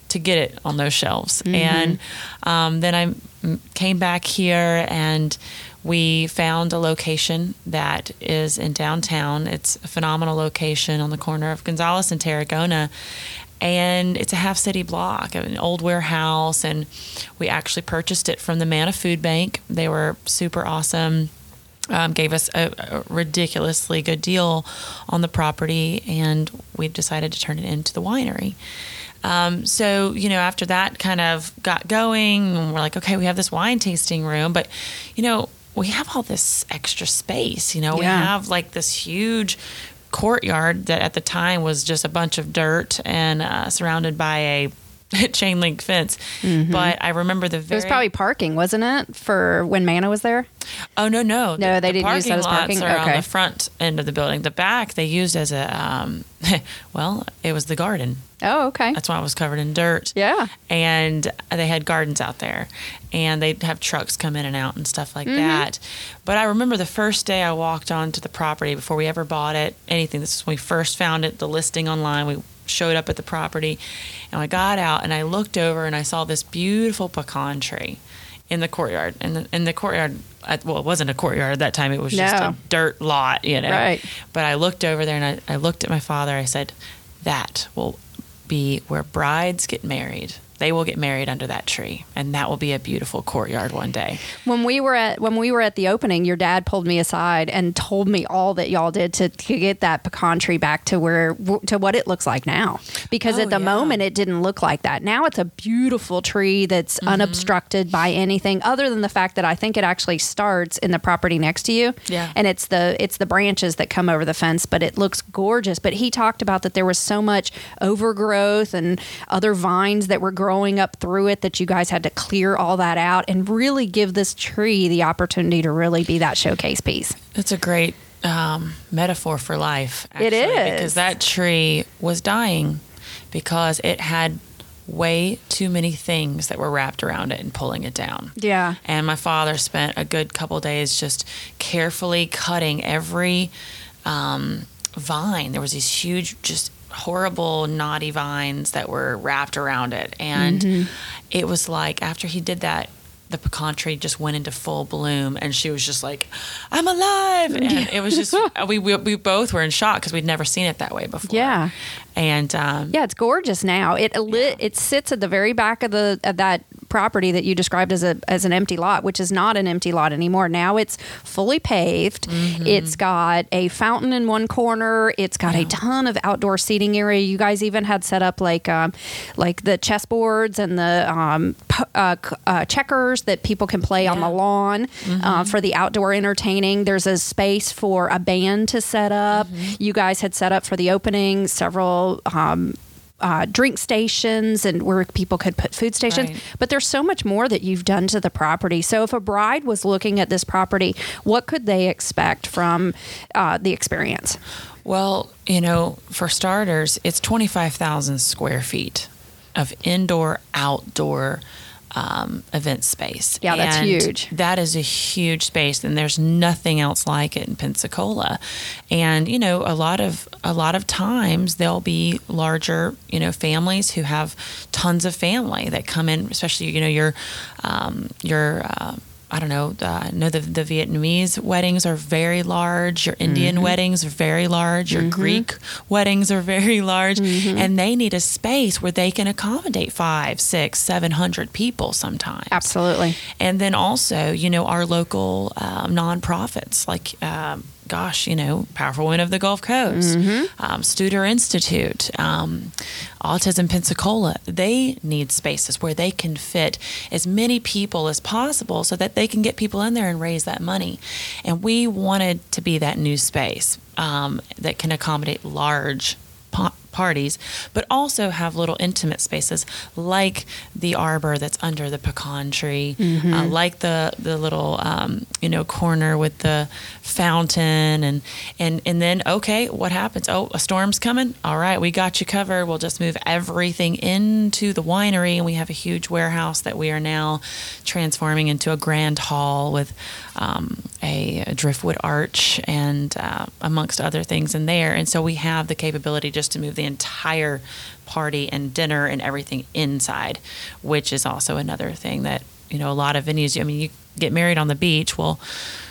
D: to get it on those shelves. And um, then I came back here and we found a location that is in downtown. It's a phenomenal location on the corner of Gonzales and Tarragona. And it's a half city block an old warehouse. And we actually purchased it from the Manna Food Bank. They were super awesome um, gave us a, a ridiculously good deal on the property, and we've decided to turn it into the winery. Um, so, you know, after that kind of got going, and we're like, okay, we have this wine tasting room, but, you know, we have all this extra space. You know, we have like this huge courtyard that at the time was just a bunch of dirt and uh, surrounded by a chain link fence. But I remember the
B: it was probably parking, wasn't it, for when Manna was there?
D: Oh no, no,
B: No,
D: The-
B: they
D: the
B: didn't use that as parking?
D: Are on the front end of the building. The back they used as a um, well, it was the garden.
B: Oh, okay.
D: That's why it was covered in dirt.
B: Yeah.
D: and they had gardens out there, and they'd have trucks come in and out and stuff like
B: Mm-hmm.
D: that. But I remember the first day I walked onto the property before we ever bought it, anything. This is when we first found it, the listing online. We showed up at the property, and I got out and I looked over and I saw this beautiful pecan tree in the courtyard. And the, in the courtyard, well, it wasn't a courtyard at that time. It was just a dirt lot, you know.
B: Right.
D: But I looked over there and I, I looked at my father. I said, "That will be where brides get married. They will get married under that tree, and that will be a beautiful courtyard one day."
B: When we were at when we were at the opening, your dad pulled me aside and told me all that y'all did to, to get that pecan tree back to where to what it looks like now. Because
D: Oh,
B: at the
D: yeah.
B: moment it didn't look like that. Now it's a beautiful tree that's
D: Mm-hmm.
B: unobstructed by anything other than the fact that I think it actually starts in the property next to you.
D: Yeah.
B: And it's the it's the branches that come over the fence, but it looks gorgeous. But he talked about that there was so much overgrowth and other vines that were growing up through it that you guys had to clear all that out and really give this tree the opportunity to really be that showcase piece.
D: That's a great um, metaphor for life.
B: It
D: actually,
B: is.
D: because that tree was dying because it had way too many things that were wrapped around it and pulling it down.
B: Yeah.
D: And my father spent a good couple days just carefully cutting every um, vine. There was these huge, just horrible, knotty vines that were wrapped around it. And
B: Mm-hmm.
D: it was like after he did that, the pecan tree just went into full bloom, and she was just like, "I'm alive!" And it was just we, we we both were in shock because we'd never seen it that way before.
B: Yeah.
D: And um,
B: Yeah, it's gorgeous now. It lit, it sits at the very back of the of that property that you described as a as an empty lot, which is not an empty lot anymore. Now it's fully paved.
D: Mm-hmm.
B: It's got a fountain in one corner. It's got a ton of outdoor seating area. You guys even had set up like um, like the chessboards and the um, uh, uh, checkers that people can play on the
D: Yeah. Mm-hmm.
B: lawn uh, for the outdoor entertaining. There's a space for a band to set up.
D: Mm-hmm.
B: You guys had set up for the opening several. Um, uh, drink stations and where people could put food stations.
D: Right.
B: But there's so much more that you've done to the property. So if a bride was looking at this property, what could they expect from uh, the experience?
D: Well, you know, for starters, it's 25,000 square feet of indoor, outdoor um, event space.
B: Yeah, that's
D: And
B: huge.
D: That is a huge space, and there's nothing else like it in Pensacola. And you know, a lot of a lot of times there'll be larger, you know, families who have tons of family that come in, especially you know your um, your. Uh, I don't know. Uh, I know the, the Vietnamese weddings are very large. Your Indian
B: Mm-hmm.
D: weddings are very large. Your Greek weddings are very large,
B: Mm-hmm.
D: and they need a space where they can accommodate five, six, seven hundred people sometimes.
B: Absolutely.
D: And then also, you know, our local um, nonprofits like. Um, Gosh, you know, Powerful Women of the Gulf Coast,
B: Mm-hmm.
D: um, Studer Institute, um, Autism Pensacola, they need spaces where they can fit as many people as possible so that they can get people in there and raise that money. And we wanted to be that new space um, that can accommodate large parties, but also have little intimate spaces like the arbor that's under the pecan tree, uh, like the the little um, you know corner with the fountain, and and and then okay, what happens? Oh, a storm's coming. All right, we got you covered. We'll just move everything into the winery, and we have a huge warehouse that we are now transforming into a grand hall with um, a, a driftwood arch and uh, amongst other things in there. And so we have the capability just to move the entire party and dinner and everything inside, which is also another thing that you know a lot of venues. I mean, you get married on the beach. Well.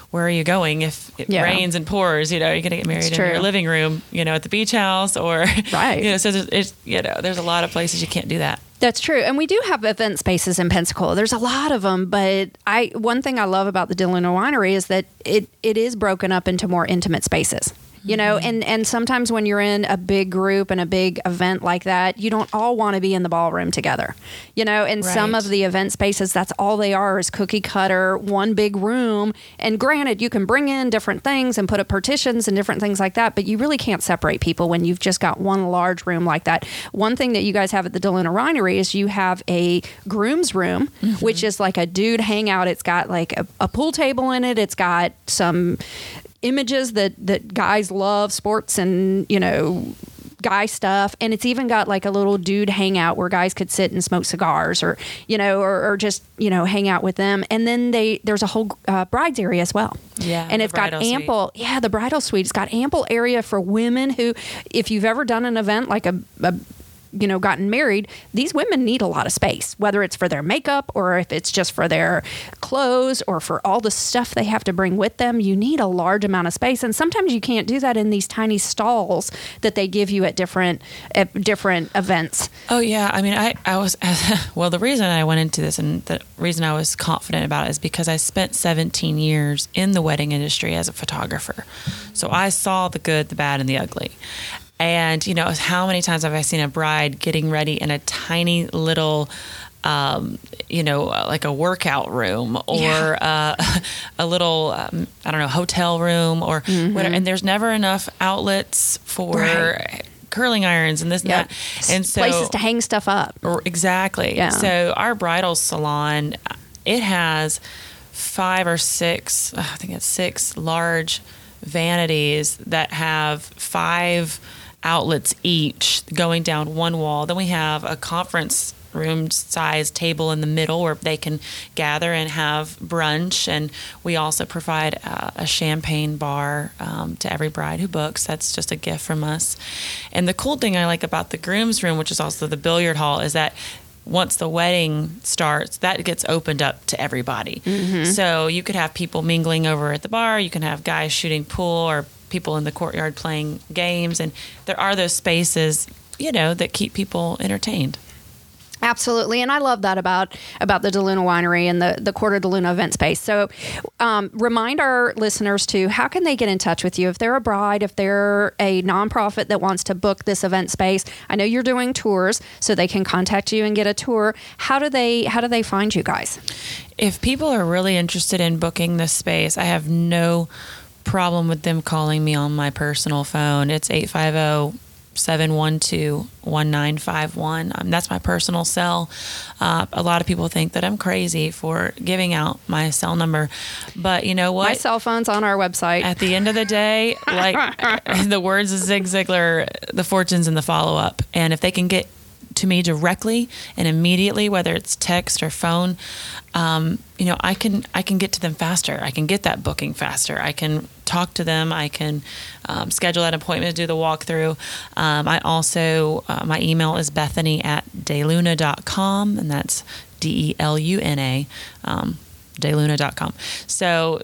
D: Where are you going if it
B: Yeah.
D: rains and pours? You know, you're going to get married in your living room, you know, at the beach house or,
B: Right.
D: You know, so it's, you know, there's a lot of places you can't do that.
B: That's true, and we do have event spaces in Pensacola. There's a lot of them, but I one thing I love about the DeLuna Winery is that it it is broken up into more intimate spaces. You know, mm-hmm. and and sometimes when you're in a big group and a big event like that, you don't all want to be in the ballroom together. You know, and some of the event spaces, that's all they are is cookie cutter, one big room. And granted, you can bring in different things and put up partitions and different things like that, but you really can't separate people when you've just got one large room like that. One thing that you guys have at the DeLuna Winery is you have a groom's room, mm-hmm. which is like a dude hangout. It's got like a, a pool table in it. It's got some images that that guys love sports and you know guy stuff. And it's even got like a little dude hangout where guys could sit and smoke cigars or you know or, or just you know hang out with them. And then they there's a whole uh, brides area as well.
D: Yeah,
B: and it's got
D: bridal suite.
B: ample yeah the bridal suite. It's got ample area for women who if you've ever done an event like a, a you know gotten married these women need a lot of space whether it's for their makeup or if it's just for their clothes or for all the stuff they have to bring with them you need a large amount of space and sometimes you can't do that in these tiny stalls that they give you at different at different events
D: Oh yeah, I mean, I I was well. The reason I went into this and the reason I was confident about it is because I spent 17 years in the wedding industry as a photographer, so I saw the good, the bad, and the ugly. And you know, how many times have I seen a bride getting ready in a tiny little um, you know, like a workout room or uh, a little, um, I don't know, hotel room or whatever. And there's never enough outlets for
B: Mm-hmm. Right.
D: curling irons and this and that. And so
B: places to hang stuff up
D: or- Exactly.
B: Yeah.
D: So our bridal salon, it has five or six, I think it's six large vanities that have five outlets each going down one wall. Then we have a conference room size table in the middle where they can gather and have brunch and we also provide uh, a champagne bar um, to every bride who books that's just a gift from us and the cool thing i like about the groom's room which is also the billiard hall is that once the wedding starts, that gets opened up to everybody. So you could have people mingling over at the bar. You can have guys shooting pool or people in the courtyard playing games, and there are those spaces, you know, that keep people entertained.
B: Absolutely, and I love that about about the DeLuna Winery and the the Quarter DeLuna event space. So, um, remind our listeners to how can they get in touch with you if they're a bride, if they're a nonprofit that wants to book this event space. I know you're doing tours, so they can contact you and get a tour. How do they how do they find you guys?
D: if people are really interested in booking this space, I have no problem with them calling me on my personal phone. It's 850 712 1951. Um, That's my personal cell. Uh, a lot of people think that I'm crazy for giving out my cell number, but you know what?
B: My cell phone's on our website.
D: At the end of the day, like the words of Zig Ziglar, the fortune's in the follow up. And if they can get to me directly and immediately, whether it's text or phone, um, you know, I can I can get to them faster. I can get that booking faster. I can talk to them. I can um, schedule that appointment to do the walkthrough. Um, I also uh, my email is Bethany at deluna.com, and that's D E L U N A. Um, deluna.com. So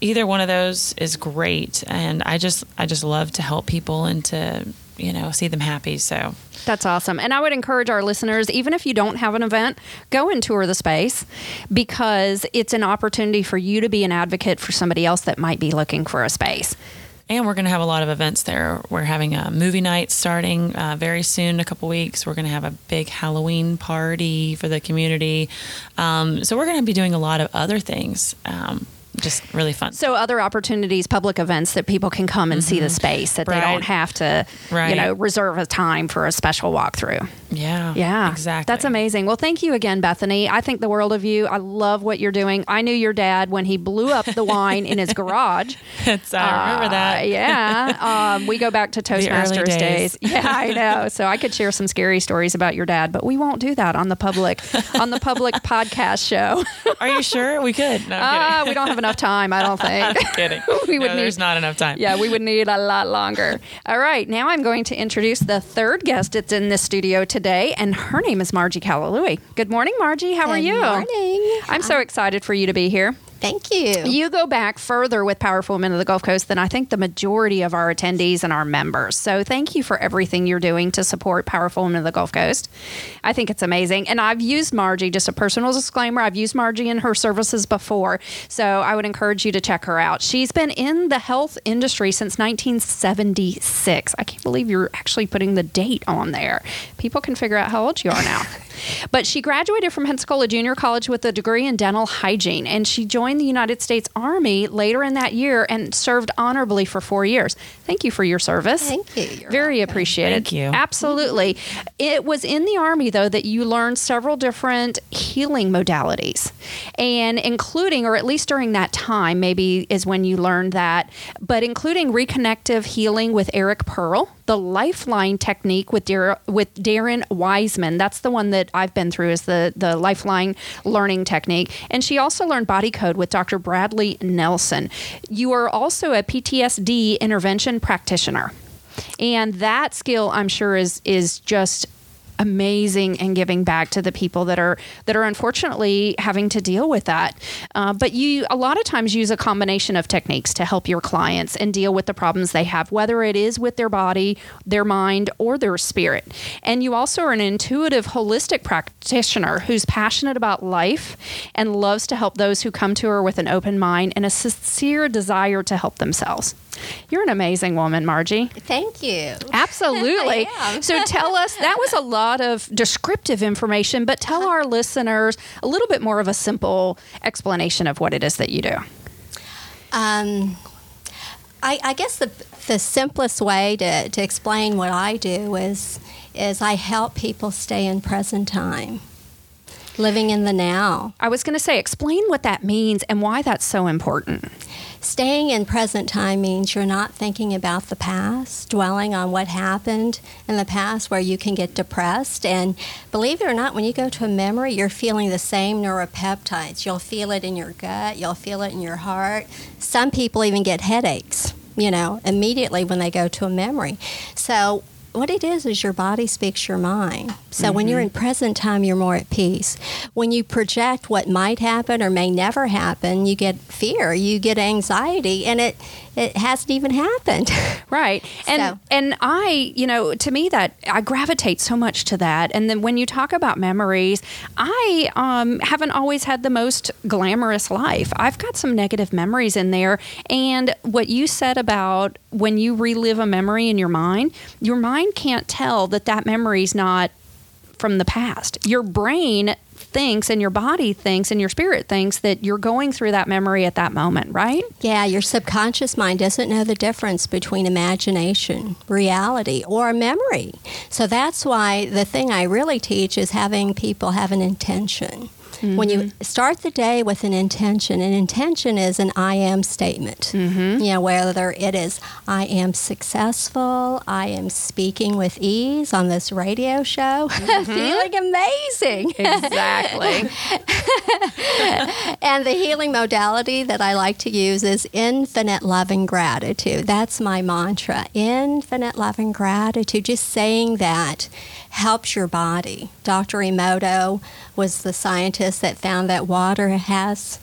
D: either one of those is great and I just I just love to help people and to, you know, see them happy. So
B: That's awesome. And I would encourage our listeners, even if you don't have an event, go and tour the space because it's an opportunity for you to be an advocate for somebody else that might be looking for a space.
D: And we're going to have a lot of events there. We're having a movie night starting uh, very soon, a couple weeks. We're going to have a big Halloween party for the community. Um, so we're going to be doing a lot of other things. Um, just really fun.
B: So other opportunities, public events that people can come and see the space that they don't have to, you know, reserve a time for a special walkthrough.
D: yeah.
B: Yeah,
D: Exactly.
B: That's amazing. Well, thank you again, Bethany. I think the world of you. I love what you're doing. I knew your dad when he blew up the wine in his garage.
D: It's, I remember
B: Uh,
D: that.
B: yeah. Um, we go back to Toastmasters
D: days.
B: Yeah, I know. So I could share some scary stories about your dad, but we won't do that on the public on the public podcast show.
D: Are you sure we could? No,
B: Uh, we don't have enough time, I don't think.
D: I'm kidding.
B: we would
D: no,
B: need
D: there's not enough time.
B: yeah, we would need a lot longer. All right, now I'm going to introduce the third guest that's in the studio today, and her name is Margie Calalui. Good morning, Margie. How are you?
E: Good
B: you?
E: morning.
B: I'm so excited for you to be here.
E: Thank you.
B: You go back further with Powerful Women of the Gulf Coast than I think the majority of our attendees and our members. So thank you for everything you're doing to support Powerful Women of the Gulf Coast. I think it's amazing. And I've used Margie, just a personal disclaimer, I've used Margie in her services before. So I would encourage you to check her out. She's been in the health industry since 1976. I can't believe you're actually putting the date on there. People can figure out how old you are now. But she graduated from Pensacola Junior College with a degree in dental hygiene, and she joined the United States Army later in that year and served honorably for four years. Thank you for your service.
E: Thank you. You're
B: Very
E: welcome.
B: appreciated.
D: Thank you.
B: Absolutely. It was in the Army, though, that you learned several different healing modalities, and including, or at least during that time, maybe is when you learned that, but including reconnective healing with Eric Pearl, the Lifeline technique with Dar- with Darren Weissman. That's the one that I've been through is the the Lifeline learning technique, and she also learned body code with Dr. Bradley Nelson. You are also a PTSD intervention practitioner. And that skill, I'm sure, is is just amazing and giving back to the people that are that are unfortunately having to deal with that. Uh, but you a lot of times use a combination of techniques to help your clients and deal with the problems they have, whether it is with their body, their mind, or their spirit. And you also are an intuitive, holistic practitioner who's passionate about life and loves to help those who come to her with an open mind and a sincere desire to help themselves. You're an amazing woman, Margie.
E: Thank you.
B: Absolutely. So tell us that was a lot of descriptive information, but tell our listeners a little bit more of a simple explanation of what it is that you do.
E: Um, I, I guess the, the simplest way to, to explain what I do is is I help people stay in present time, living in the now.
B: I was going to say, explain what that means and why that's so important.
E: Staying in present time means you're not thinking about the past, dwelling on what happened in the past where you can get depressed. And believe it or not, when you go to a memory, you're feeling the same neuropeptides. You'll feel it in your gut, you'll feel it in your heart. Some people even get headaches, you know, immediately when they go to a memory. So what it is is your body speaks your mind. So when you're in mm-hmm. present time, you're more at peace. When you project what might happen or may never happen, you get fear, you get anxiety, and it it hasn't even happened.
B: Right. And
E: So-
B: and I, you know, to me that I gravitate so much to that. And then when you talk about memories, I um, haven't always had the most glamorous life. I've got some negative memories in there. And what you said about when you relive a memory in your mind, your mind can't tell that that memory's not from the past. Your brain thinks and your body thinks and your spirit thinks that you're going through that memory at that moment, right?
E: Yeah, your subconscious mind doesn't know the difference between imagination, reality, or memory. So that's why the thing I really teach is having people have an intention. When you mm-hmm. start the day with an intention, an intention is an I am statement. Mm-hmm. You know, whether it is I am successful, I am speaking with ease on this radio show, mm-hmm. feeling amazing.
B: Exactly.
E: And the healing modality that I like to use is infinite love and gratitude. That's my mantra. Infinite love and gratitude. Just saying that helps your body. Dr. Emoto was the scientist that found that water has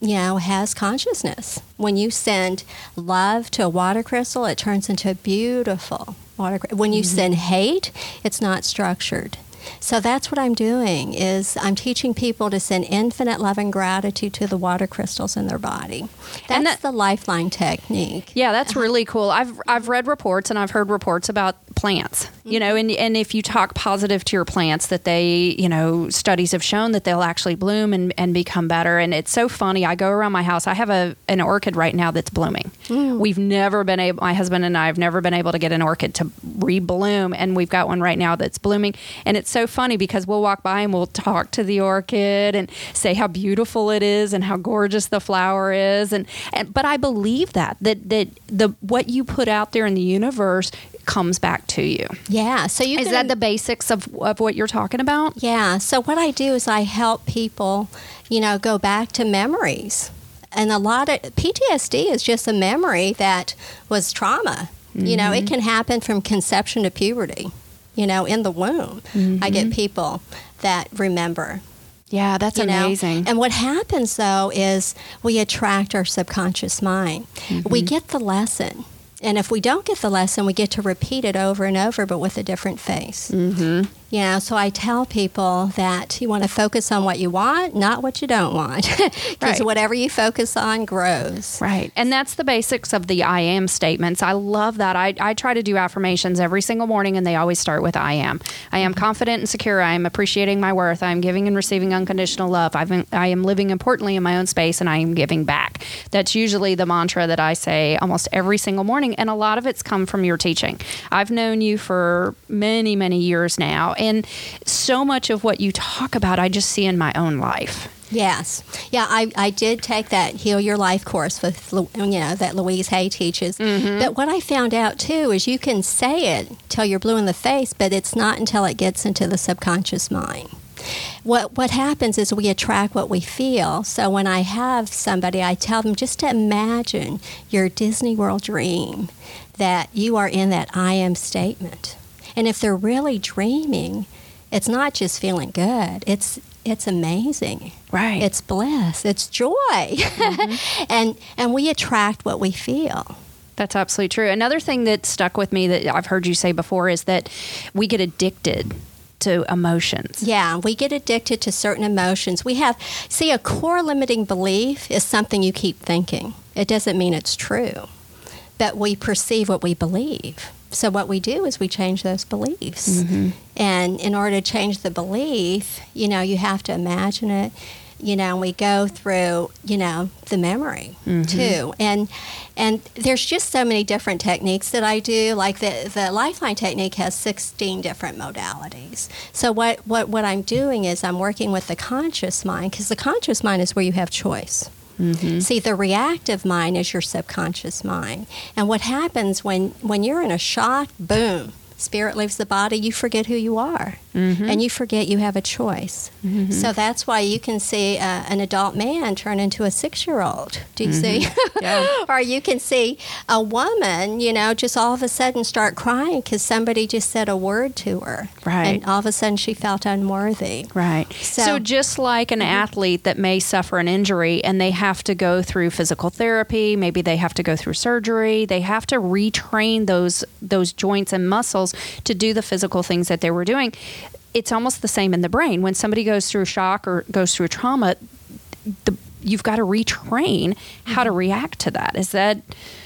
E: you know, has consciousness. When you send love to a water crystal, it turns into a beautiful water. When you mm-hmm. send hate, it's not structured. So that's what I'm doing is I'm teaching people to send infinite love and gratitude to the water crystals in their body. That's
B: And that-
E: the lifeline technique.
B: Yeah, that's uh-huh. really cool. I've I've read reports and I've heard reports about plants. You know, and and if you talk positive to your plants, that they, you know, studies have shown that they'll actually bloom and, and become better. And it's so funny. I go around my house. I have a an orchid right now that's blooming. Mm. We've never been able. My husband and I have never been able to get an orchid to rebloom, and we've got one right now that's blooming. And it's so funny because we'll walk by and we'll talk to the orchid and say how beautiful it is and how gorgeous the flower is. And, and but I believe that that that the what you put out there in the universe comes back to you.
E: Yeah. So you
B: Is
E: can
B: that the basics of, of what you're talking about?
E: Yeah. So what I do is I help people, you know, go back to memories. And a lot of PTSD is just a memory that was trauma. You know, it mm-hmm. can happen from conception to puberty, you know, in the womb. I get mm-hmm. people that remember.
B: Yeah, that's
E: you know?
B: amazing.
E: And what happens though is we attract our subconscious mind. We mm-hmm. get the lesson. And if we don't get the lesson, we get to repeat it over and over, but with a different face. Mm-hmm. You know, so I tell people that you want to focus on what you want, not what you don't want. Because
B: Right.
E: whatever you focus on grows.
B: Right. And that's the basics of the I am statements. I love that. I, I try to do affirmations every single morning, and they always start with I am. I am mm-hmm. confident and secure. I am appreciating my worth. I am giving and receiving unconditional love. I've been, I am living importantly in my own space, and I am giving back. That's usually the mantra that I say almost every single morning. And a lot of it's come from your teaching. I've known you for many, many years now. And so much of what you talk about, I just see in my own life.
E: Yes. Yeah, I, I did take that Heal Your Life course with, you know, that Louise Hay teaches. Mm-hmm. But what I found out too is you can say it till you're blue in the face, but it's not until it gets into the subconscious mind. What, what happens is we attract what we feel. So when I have somebody, I tell them just to imagine your Disney World dream that you are in that I am statement. And if they're really dreaming, it's not just feeling good. It's it's amazing.
B: Right.
E: It's bliss. It's joy. Mm-hmm. and and we attract what we feel.
B: That's absolutely true. Another thing that stuck with me that I've heard you say before is that we get addicted to emotions.
E: Yeah, we get addicted to certain emotions. We have see a core limiting belief is something you keep thinking. It doesn't mean it's true. But we perceive what we believe. So what we do is we change those beliefs. Mm-hmm. And in order to change the belief, you know, you have to imagine it. You know, and we go through, you know, the memory mm-hmm. too. And and there's just so many different techniques that I do. Like the the lifeline technique has 16 different modalities. So what what what I'm doing is I'm working with the conscious mind because the conscious mind is where you have choice. Mm-hmm. See, the reactive mind is your subconscious mind. And what happens when, when you're in a shock, boom, spirit leaves the body, you forget who you are. Mm-hmm. And you forget you have a choice. Mm-hmm. So that's why you can see uh, an adult man turn into a six year old. Do you see? Mm-hmm. Yeah. or you can see a woman, you know, just all of a sudden start crying because somebody just said a word to her.
B: Right.
E: And all of a sudden she felt unworthy.
B: Right.
E: So-
B: So, just like an athlete that may suffer an injury and they have to go through physical therapy, maybe they have to go through surgery, they have to retrain those those joints and muscles to do the physical things that they were doing. It's almost the same in the brain. When somebody goes through shock or goes through trauma, the you've got to retrain how to mm-hmm. react to that. Is that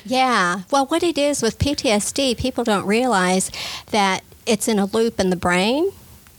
E: Yeah. Well, what it is with PTSD, people don't realize that it's in a loop in the brain,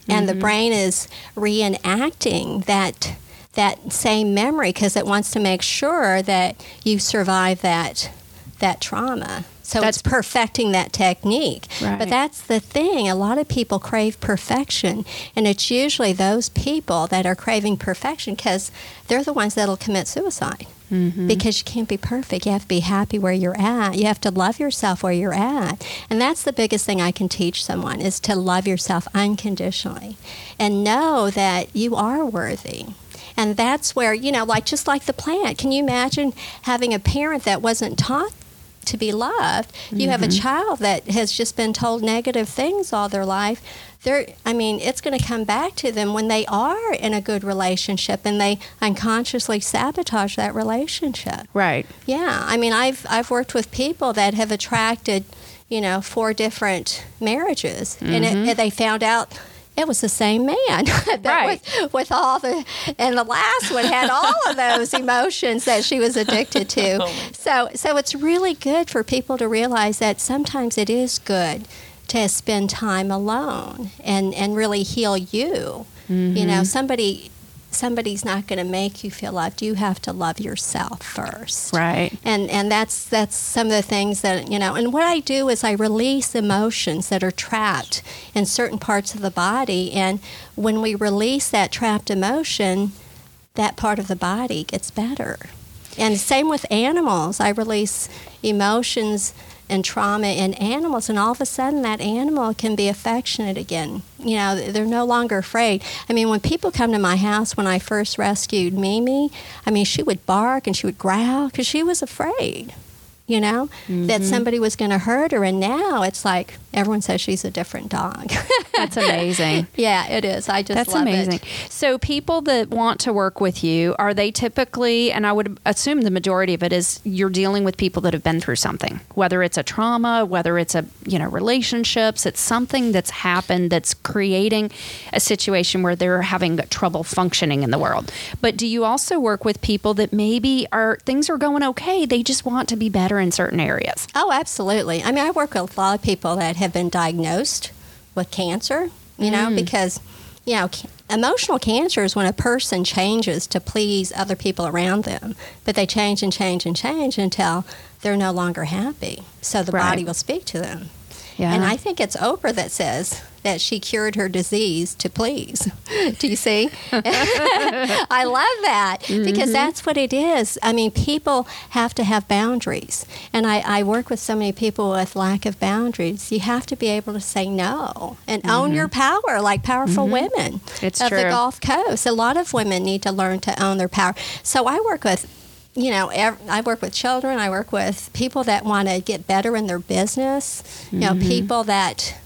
E: and the mm-hmm. brain is reenacting that that same memory because it wants to make sure that you survive that that trauma. So
B: That's-
E: it's perfecting that technique.
B: Right.
E: But that's the thing. A lot of people crave perfection, and it's usually those people that are craving perfection because they're the ones that'll commit suicide mm-hmm. because you can't be perfect. You have to be happy where you're at. You have to love yourself where you're at. And that's the biggest thing I can teach someone is to love yourself unconditionally and know that you are worthy. And that's where, you know, like just like the plant. Can you imagine having a parent that wasn't taught to be loved? You have a mm-hmm. child that has just been told negative things all their life. They're, I mean, it's going to come back to them when they are in a good relationship and they unconsciously sabotage that relationship.
B: right?
E: Yeah, I mean, I've I've worked with people that have attracted, you know, four different marriages, and it, mm-hmm. and they found out it was the same man. that
B: Right.
E: With, with all the, and the last one had all of those emotions that she was addicted to. Oh, so so it's really good for people to realize that sometimes it is good to spend time alone and and really heal you. You know, mm-hmm. somebody. Somebody's not going to make you feel loved. You have to love yourself first
B: Right.
E: and and that's that's some of the things that you know and what i do is i release emotions that are trapped in certain parts of the body and when we release that trapped emotion that part of the body gets better and same with animals i release emotions and trauma in animals and all of a sudden that animal can be affectionate again. You know they're no longer afraid. I mean when people come to my house when i first rescued mimi i mean she would bark and she would growl because she was afraid you know that mm-hmm. somebody was going to hurt her and now it's like everyone says she's a different dog
B: That's amazing.
E: yeah it is i just
B: That's
E: love
B: amazing.
E: it.
B: So, people that want to work with you, are they typically, and I would assume the majority of it is you're dealing with people that have been through something, whether it's a trauma, whether it's a, you know, relationships, it's something that's happened that's creating a situation where they're having trouble functioning in the world. But do you also work with people that maybe are, things are going okay, they just want to be better in certain areas?
E: Oh, absolutely. I mean, I work with a lot of people that have been diagnosed with cancer, you know, mm. because, you know, emotional cancer is when a person changes to please other people around them, but they change and change and change until they're no longer happy. So the
B: Right.
E: body will speak to them.
B: Yeah.
E: And I think it's Oprah that says that she cured her disease to please. Do you see? I love that because mm-hmm. that's what it is. I mean, people have to have boundaries. And I, I work with so many people with lack of boundaries. You have to be able to say no and own mm-hmm. your power like powerful mm-hmm. women
B: It's
E: of the. Gulf Coast. A lot of women need to learn to own their power. So I work with you know, I work with children. I work with people that want to get better in their business. You know, people that,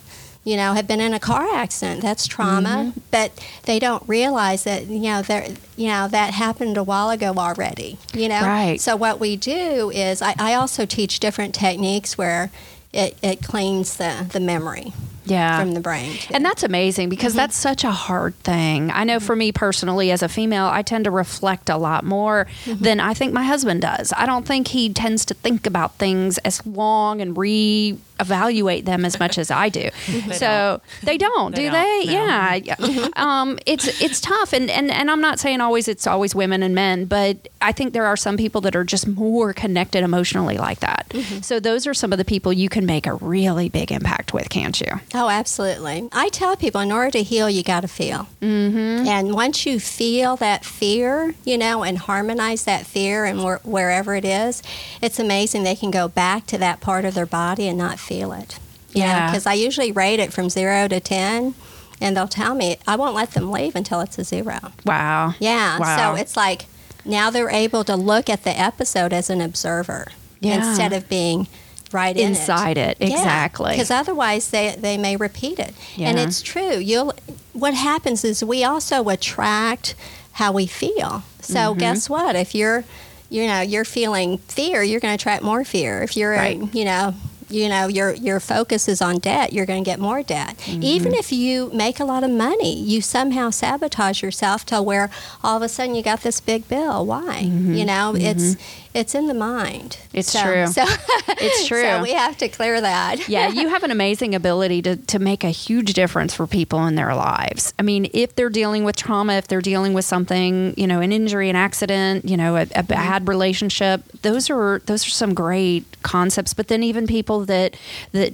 E: you know, have been in a car accident. That's trauma, mm-hmm. but they don't realize that you know they're you know that happened a while ago already. You know,
B: Right.
E: So what we do is I, I also teach different techniques where it, it cleans the the memory
B: Yeah.
E: from the brain. too.
B: And that's amazing because mm-hmm. that's such a hard thing. I know for me personally, as a female, I tend to reflect a lot more mm-hmm. than I think my husband does. I don't think he tends to think about things as long and re-evaluate them as much as I do. Mm-hmm. so they don't,
D: They
B: do
D: don't,
B: they?
D: no.
B: Yeah. Yeah. um, it's it's tough, and, and and I'm not saying always it's always women and men, but I think there are some people that are just more connected emotionally like that. So those are some of the people you can make a really big impact with, can't you?
E: Oh, absolutely. I tell people in order to heal, you got to feel. Mm-hmm. And once you feel that fear, you know, and harmonize that fear and where, wherever it is, it's amazing they can go back to that part of their body and not feel it.
B: Yeah.
E: Because I usually rate it from zero to 10, and they'll tell me I won't let them leave until it's a zero.
B: Wow.
E: Yeah.
B: Wow.
E: So it's like now they're able to look at the episode as an observer
B: Yeah.
E: instead of being right in
B: Inside it, exactly.
E: Because otherwise they, they may repeat it. And it's true. You'll what happens is we also attract how we feel. So
B: Mm-hmm.
E: guess what? If you're you know, you're feeling fear, you're going to attract more fear. If you're,
B: Right.
E: you know, you know your your focus is on debt, you're going to get more debt.
B: Mm-hmm.
E: Even if you make a lot of money, you somehow sabotage yourself to where all of a sudden you got this big bill. Why? You know, it's it's in the mind.
B: Mm-hmm. It's
E: So-
B: true.
E: So
B: It's true.
E: So we have to clear that.
B: yeah, you have an amazing ability to, to make a huge difference for people in their lives. I mean, if they're dealing with trauma, if they're dealing with something, you know, an injury, an accident, you know, a, a bad relationship, those are those are some great concepts. But then even people that that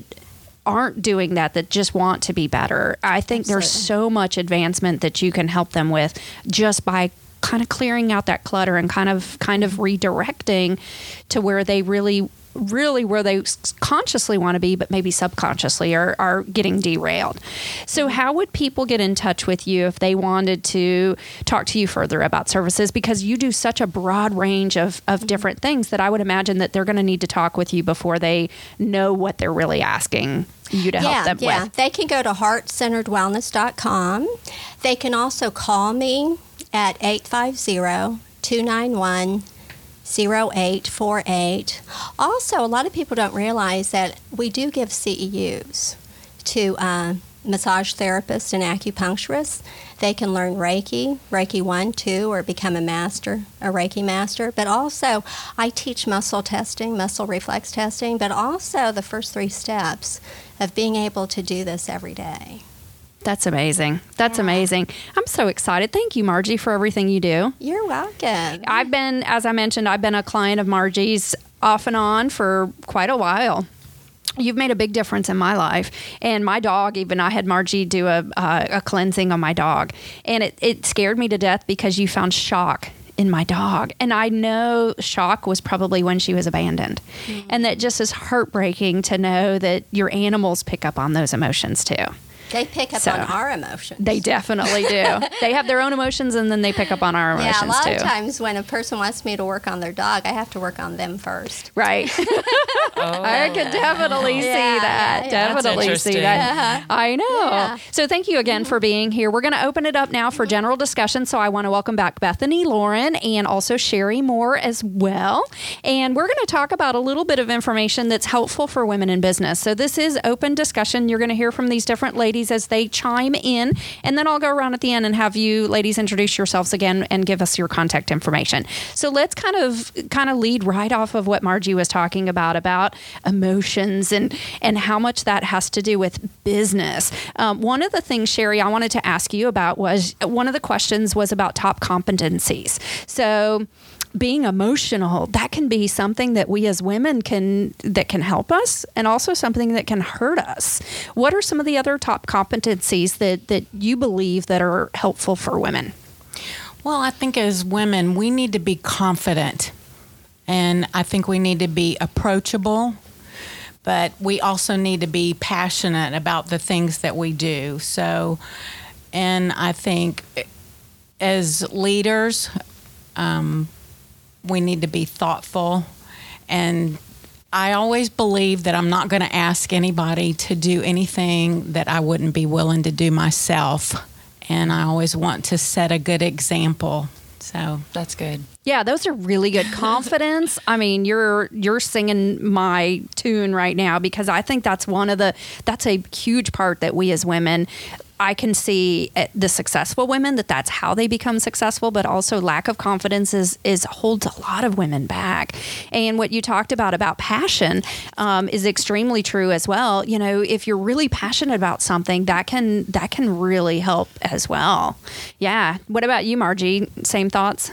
B: aren't doing that that just want to be better. I think there's so much advancement that you can help them with just by kind of clearing out that clutter and kind of kind of redirecting to where they really really where they consciously want to be but maybe subconsciously are, are getting derailed so how would people get in touch with you if they wanted to talk to you further about services because you do such a broad range of, of mm-hmm. different things that i would imagine that they're going to need to talk with you before they know what they're really asking you to help
E: yeah,
B: them
E: yeah.
B: with
E: They can go to heartcenteredwellness.com. They can also call me at 850 291 0848. Also, a lot of people don't realize that we do give CEUs to uh, massage therapists and acupuncturists. They can learn Reiki, Reiki 1, 2, or become a master, a Reiki master. But also, I teach muscle testing, muscle reflex testing, but also the first three steps of being able to do this every day.
B: That's amazing. That's
E: Yeah.
B: amazing. I'm so excited. Thank you, Margie, for everything you do.
E: You're welcome.
B: I've been, as I mentioned, I've been a client of Margie's off and on for quite a while. You've made a big difference in my life, and my dog. Even I had Margie do a uh, a cleansing on my dog, and it, it scared me to death because you found shock in my dog, and I know shock was probably when she was abandoned, and that just is heartbreaking to know that your animals pick up on those emotions too.
E: They pick up
B: So,
E: on our emotions.
B: They definitely do. they have their own emotions, and then they pick up on our emotions
E: yeah, a lot
B: too.
E: of times when a person wants me to work on their dog, I have to work on them first.
B: Right. I could definitely see that.
E: yeah, yeah.
B: Definitely
D: That's
B: see that.
E: Uh-huh.
B: I know.
E: Yeah.
B: So thank you again for being here. We're going to open it up now for general discussion. So I want to welcome back Bethany Lauren and also Sherry Moore as well. And we're going to talk about a little bit of information that's helpful for women in business. So this is open discussion. You're going to hear from these different ladies as they chime in. And then I'll go around at the end and have you ladies introduce yourselves again and give us your contact information. So let's kind of kind of lead right off of what Margie was talking about about emotions and and how much that has to do with business. Um, one of the things, Sherry, I wanted to ask you about was one of the questions was about top competencies. So being emotional that can be something that we as women can that can help us and also something that can hurt us what are some of the other top competencies that that you believe that are helpful for women
C: Well, I think as women, we need to be confident. And I think we need to be approachable, but we also need to be passionate about the things that we do. So, and I think as leaders, um, we need to be thoughtful. And I always believe that I'm not going to ask anybody to do anything that I wouldn't be willing to do myself. And I always want to set a good example. So
D: That's good.
B: Yeah, those are really good confidence. I mean, you're you're singing my tune right now because I think that's one of the that's a huge part that we as women I can see the successful women that that's how they become successful, but also lack of confidence is is holds a lot of women back. And what you talked about about passion um, is extremely true as well. You know, if you're really passionate about something, that can that can really help as well. Yeah. What about you, Margie? Same thoughts?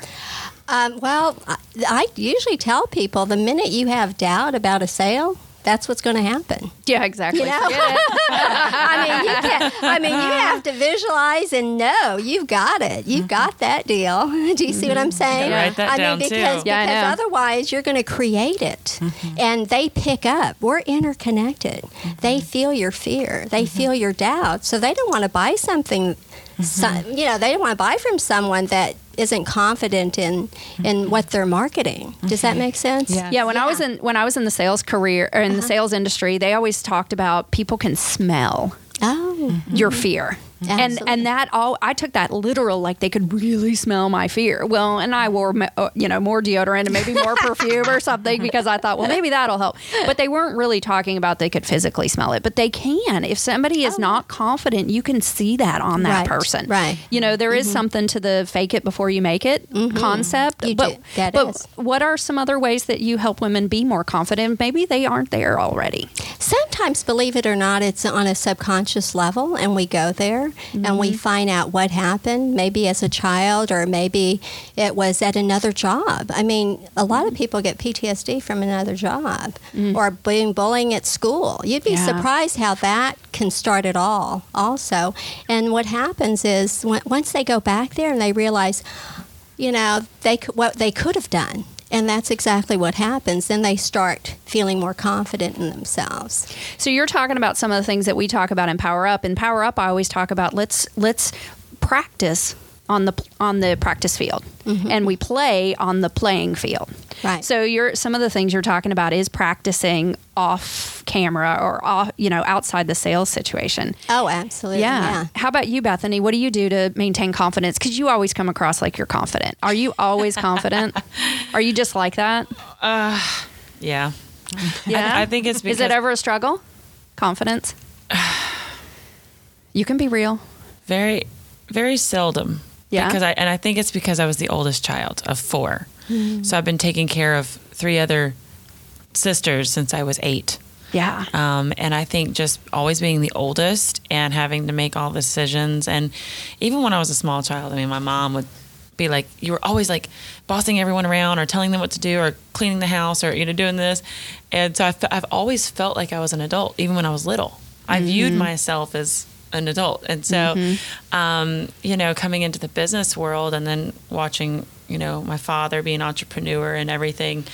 E: Um, well, I, I usually tell people the minute you have doubt about a sale, that's what's going to happen.
B: Yeah, exactly.
E: You know? I mean, you can I mean, you have to visualize and know you've got it. You've mm-hmm. got that deal. Do you see what I'm mm-hmm. saying?
D: gotta write that
E: I
D: down,
E: mean,
D: too.
E: because,
B: Yeah, I
E: because otherwise you're going to create it, mm-hmm. and they pick up. We're interconnected. They feel your fear. They feel your doubt. So they don't want to buy something. So, you know, they don't want to buy from someone that isn't confident in in what they're marketing. Does that make sense?
C: Yeah.
B: Yeah, when I was
E: Uh-huh.
B: in when I was in the sales career or in the sales industry, they always talked about people can smell
E: Oh,
B: your fear. And
E: Absolutely.
B: and that all I took that literal like they could really smell my fear. Well, and I wore uh, you know more deodorant and maybe more perfume or something because I thought well maybe that'll help. But they weren't really talking about they could physically smell it. But they can if somebody is not confident, you can see that on that
E: Oh. Right,
B: person.
E: right.
B: You know there is something to the fake it before you make it concept.
E: You
B: but
E: do. That
B: but
E: is.
B: what are some other ways that you help women be more confident? Maybe they aren't there already.
E: Sometimes, believe it or not, it's on a subconscious level, and we go there and we mm-hmm. find out what happened, maybe as a child, or maybe it was at another job. I mean, a lot of mm-hmm. people get PTSD from another job mm. or being bullying at school. You'd be
B: Yeah.
E: surprised how that can start it all, also. And what happens is when, once they go back there and they realize, you know, they what they could have done. And that's exactly what happens. Then they start feeling more confident in themselves.
B: So you're talking about some of the things that we talk about in Power Up. In Power Up, I always talk about let's let's practice on the on the practice field, mm-hmm. and we play on the playing field.
E: Right.
B: So you're some of the things you're talking about is practicing off camera or off, you know, outside the sales situation.
E: Oh, absolutely.
B: Yeah.
E: Yeah.
B: How about you, Bethany? What do you do to maintain confidence? Because you always come across like you're confident. Are you always confident? Are you just like that?
D: Uh, yeah.
B: Yeah.
D: I, I think it's because
B: Is it ever a struggle? Confidence? you can be real.
D: very, very seldom.
B: Yeah.
D: Because I and I think it's because I was the oldest child of 4
B: Mm-hmm.
D: So I've been taking care of three other sisters since I was eight.
B: Yeah.
D: Um, and I think just always being the oldest and having to make all the decisions. And even when I was a small child, I mean, my mom would be like, you were always like bossing everyone around or telling them what to do or cleaning the house or, you know, doing this. And so I I've always felt like I was an adult, even when I was little. I viewed myself as an adult. And so, um, you know, coming into the business world and then watching, you know, my father be an entrepreneur and everything,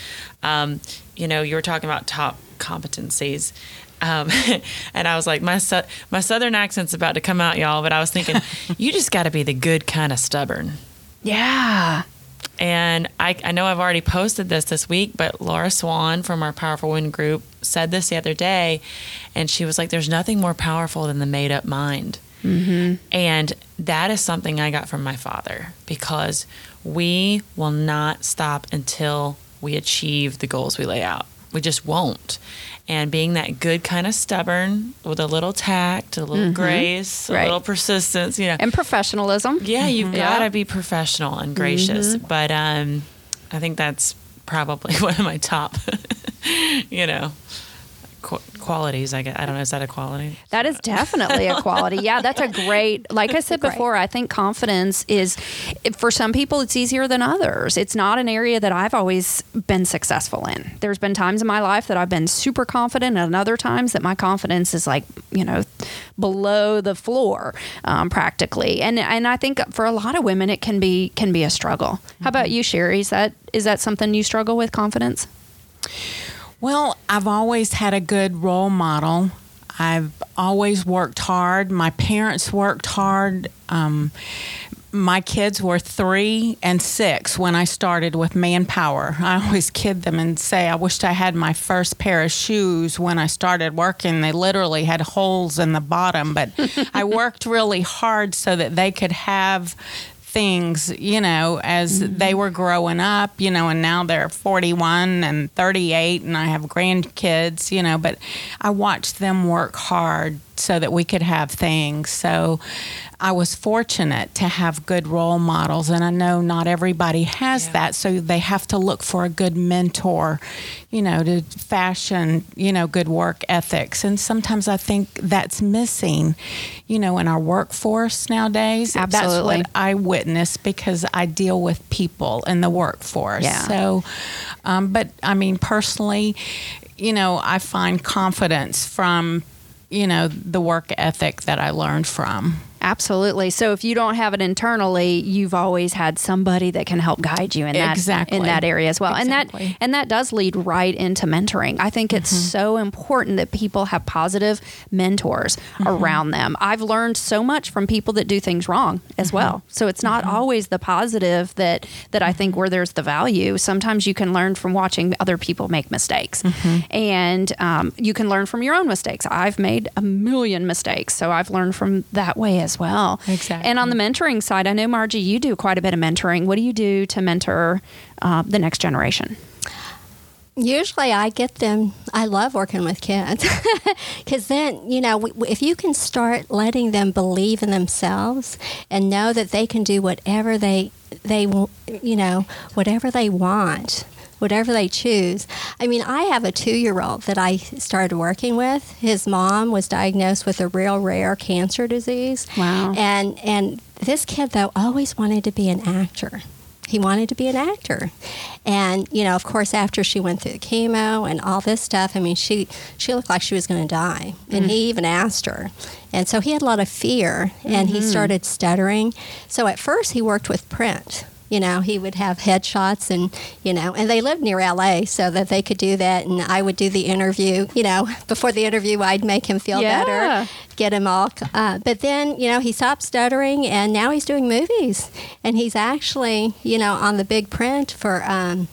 D: um, you know, you were talking about top competencies. Um, and I was like, my su- my southern accent's about to come out, y'all. But I was thinking, you just got to be the good kind of stubborn.
B: yeah.
D: And I, I know I've already posted this this week, but Laura Swan from our Powerful Women group said this the other day, and she was like, "There's nothing more powerful than the made up mind." Mm-hmm. And that is something I got from my father because we will not stop until we achieve the goals we lay out. We just won't. And being that good kind of stubborn with a little tact, a little mm-hmm. grace,
B: Right.
D: a little persistence, you know.
B: And professionalism.
D: Yeah, you've mm-hmm.
B: Yeah.
D: got to be professional and gracious. Mm-hmm. But um, I think that's probably one of my top, you know, qualities. I guess I don't know. Is that a quality?
B: That is definitely a quality. Yeah, that's a great. Like I said before, I think confidence is for some people it's easier than others. It's not an area that I've always been successful in. There's been times in my life that I've been super confident, and other times that my confidence is like you know below the floor um, practically. And and I think for a lot of women it can be can be a struggle. How about you, Sherry? Is that is that something you struggle with confidence?
C: Well, I've always had a good role model. I've always worked hard. My parents worked hard. Um, my kids were three and six when I started with Manpower. I always kid them and say, I wished I had my first pair of shoes when I started working. They literally had holes in the bottom, but I worked really hard so that they could have things, you know, as mm-hmm. they were growing up, you know, and now they're 41 and 38 and I have grandkids, you know, but I watched them work hard so that we could have things. So I was fortunate to have good role models, and I know not everybody has
D: Yeah.
C: that. So they have to look for a good mentor, you know, to fashion, you know, good work ethics. And sometimes I think that's missing, you know, in our workforce nowadays.
B: Absolutely.
C: That's what I witness because I deal with people in the workforce.
B: Yeah.
C: So, um, but I mean, personally, you know, I find confidence from, you know, the work ethic that I learned from.
B: Absolutely. So if you don't have it internally, you've always had somebody that can help guide you in that
C: Exactly.
B: in that area as well. And that and that does lead right into mentoring. I think it's mm-hmm. so important that people have positive mentors mm-hmm. around them. I've learned so much from people that do things wrong as mm-hmm. well. So it's not always the positive that that I think where there's the value. Sometimes you can learn from watching other people make mistakes, and um, you can learn from your own mistakes. I've made a million mistakes, so I've learned from that way as well.
C: Exactly.
B: And on the mentoring side, I know Margie, you do quite a bit of mentoring. What do you do to mentor uh, the next generation?
E: Usually, I get them. I love working with kids because then, you know, w- w- if you can start letting them believe in themselves and know that they can do whatever they they w- you know whatever they want, whatever they choose. I mean, I have a two-year-old that I started working with. His mom was diagnosed with a real rare cancer disease.
B: Wow.
E: And and this kid though always wanted to be an actor he wanted to be an actor and you know of course after she went through the chemo and all this stuff i mean she she looked like she was going to die and he mm. even asked her and so he had a lot of fear and he mm-hmm. started stuttering so at first he worked with print you know he would have headshots and you know and they lived near la so that they could do that and i would do the interview you know before the interview i'd make him feel
B: Yeah.
E: better get him all. Uh, but then, you know, he stopped stuttering, and now he's doing movies, and he's actually, you know, on the big print for. Um,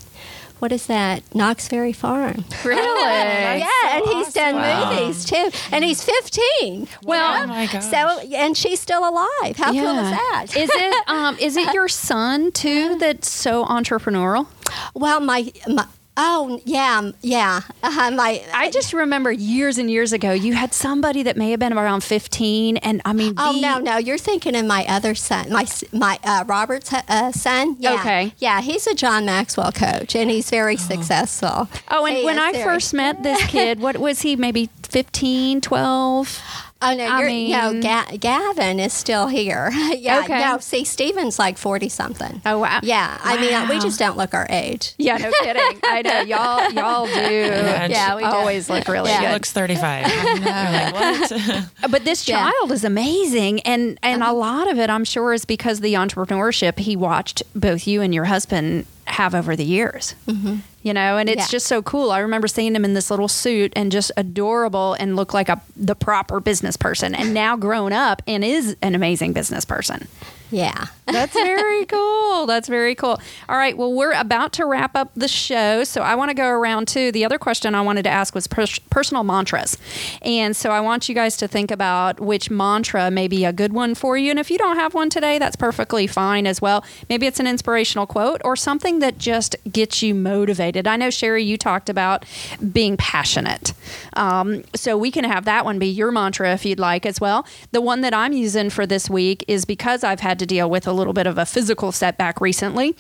E: what is that? Knott's Berry Farm.
B: Really?
E: yeah, and he's done movies too. And he's 15.
B: Well,
D: Oh.
E: So, and she's still alive. How cool is that?
B: is it um, is it your son too that's so entrepreneurial?
E: well, my, my oh, yeah, yeah. Uh, my,
B: I just remember years and years ago, you had somebody that may have been around 15, and I mean,
E: Oh
B: the-
E: no, no! You're thinking of my other son, my my uh, Robert's uh, son. Yeah.
B: Okay.
E: Yeah, he's a John Maxwell coach, and he's very successful.
B: Oh, and
E: He
B: when
E: is
B: I
E: very-
B: first met this kid, what was he? Maybe 15, 12?
E: Oh no,
B: I
E: you're, no,
B: mean-
E: Ga- Gavin is still here. yeah,
B: Okay.
E: no, see, Steven's like forty something.
B: Oh, wow.
E: Yeah, I mean, uh, we just don't look our age.
B: Yeah, no kidding. I know y'all. Y'all do.
D: and
E: Yeah,
D: she-
E: we do.
B: always look really
E: Yeah.
D: She looks 35. You're like.
B: But this
E: Yeah.
B: child is amazing, and and a lot of it, I'm sure, is because the entrepreneurship he watched both you and your husband have over the years. Mm-hmm. You know, and it's
E: Yeah.
B: just so cool. I remember seeing him in this little suit and just adorable and look like a the proper business person, and now grown up and is an amazing business person.
E: Yeah.
B: That's very cool. That's very cool. All right. Well, we're about to wrap up the show. So I want to go around too. The other question I wanted to ask was pers- personal mantras. And so I want you guys to think about which mantra may be a good one for you. And if you don't have one today, that's perfectly fine as well. Maybe it's an inspirational quote or something that just gets you motivated. I know, Sherry, you talked about being passionate. Um, so we can have that one be your mantra if you'd like as well. The one that I'm using for this week is because I've had to deal with a little bit of a physical setback recently.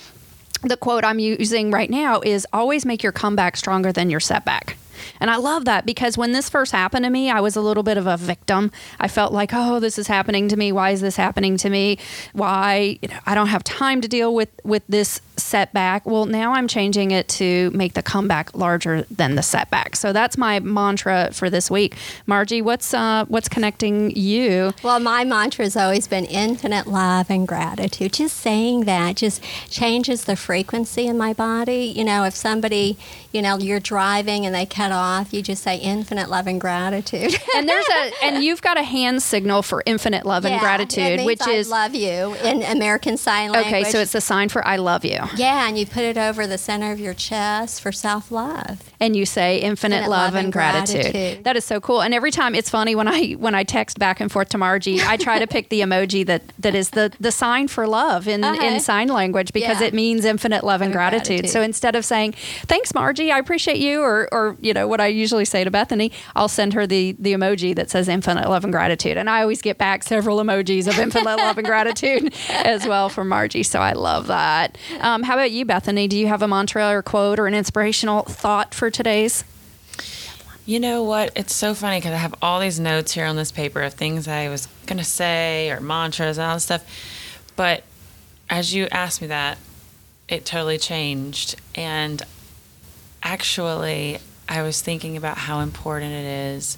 B: The quote I'm using right now is always make your comeback stronger than your setback. And I love that because when this first happened to me, I was a little bit of a victim. I felt like, oh, this is happening to me. Why is this happening to me? Why you know, I don't have time to deal with with this setback. Well, now I'm changing it to make the comeback larger than the setback. So that's my mantra for this week. Margie, what's uh, what's connecting you?
E: Well, my mantra has always been infinite love and gratitude. Just saying that just changes the frequency in my body. You know, if somebody, you know, you're driving and they cut off, you just say infinite love and gratitude.
B: And there's a and you've got a hand signal for infinite love and
E: Yeah, it
B: gratitude, which
E: I
B: is
E: love you in American Sign Language.
B: okay. So it's a sign for I love you.
E: Yeah, and you put it over the center of your chest for self love.
B: and you say infinite,
E: Infinite
B: love, and gratitude.
E: gratitude.
B: That is so cool. And every time it's funny when I when I text back and forth to Margie, I try to pick the emoji that that is the the sign for love in
E: Uh-huh.
B: in sign language because
E: Yeah.
B: it means infinite love and
E: And
B: gratitude.
E: gratitude.
B: So instead of saying thanks Margie, I appreciate you or or you know what I usually say to Bethany, I'll send her the the emoji that says infinite love and gratitude. And I always get back several emojis of infinite love and gratitude as well from Margie. So I love that. Um, Um, how about you, Bethany? Do you have a mantra or quote or an inspirational thought for today's?
D: You know what? It's so funny because I have all these notes here on this paper of things I was going to say or mantras and all this stuff. But as you asked me that, it totally changed. And actually, I was thinking about how important it is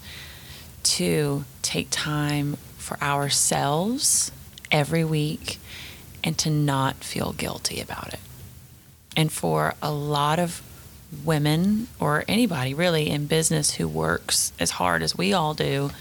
D: to take time for ourselves every week and to not feel guilty about it. And for a lot of women or anybody really in business who works as hard as we all do,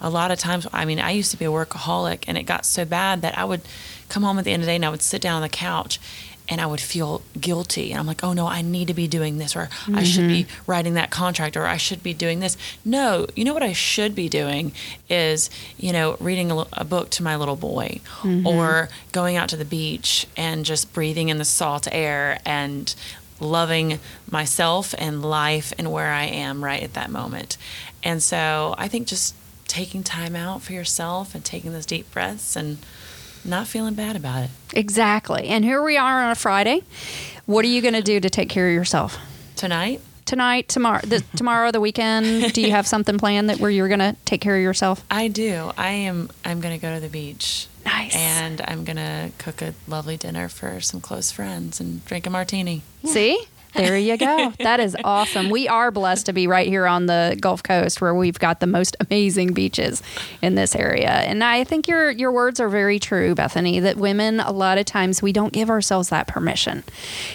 D: a lot of times, I mean, I used to be a workaholic and it got so bad that I would come home at the end of the day and I would sit down on the couch and I would feel guilty. And I'm like, oh no, I need to be doing this, or I should be mm-hmm. writing that contract, or I should be doing this. No, you know what I should be doing is, you know, reading a, a book to my little boy, mm-hmm. or going out to the beach and just breathing in the salt air and loving myself and life and where I am right at that moment. And so I think just taking time out for yourself and taking those deep breaths and not feeling bad about it.
B: Exactly. And here we are on a Friday. What are you going to do to take care of yourself?
D: Tonight,
B: Tonight, tomorrow, the, tomorrow, the weekend. Do you have something planned that where you're going to take care of yourself?
D: I do. I am I'm going to go to the beach.
B: Nice.
D: And I'm going to cook a lovely dinner for some close friends and drink a martini.
B: See? There you go. That is awesome. We are blessed to be right here on the Gulf Coast where we've got the most amazing beaches in this area. And I think your your words are very true, Bethany, that women a lot of times we don't give ourselves that permission.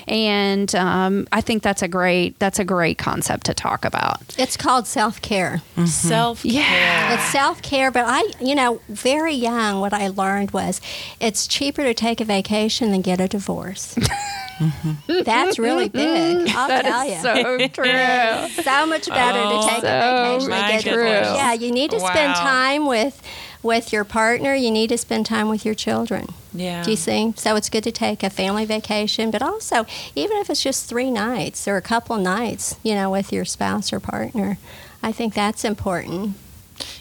B: And um, I think that's a great that's a great concept to talk about.
E: It's called self care.
D: Self care.
B: Yeah.
E: It's self care, but I, you know, very young, what I learned was it's cheaper to take a vacation than get a divorce. Mm-hmm. That's really mm-hmm. big. Mm-hmm. I'll
B: That
E: tell
B: is
E: you.
B: so true.
E: so much better to oh, take
B: so
E: a vacation
D: my
E: get
D: goodness.
E: Yeah, you need to spend time with with your partner. You need to spend time with your children.
D: Yeah.
E: Do you see? So it's good to take a family vacation, but also even if it's just three nights or a couple nights, you know, with your spouse or partner, I think that's important.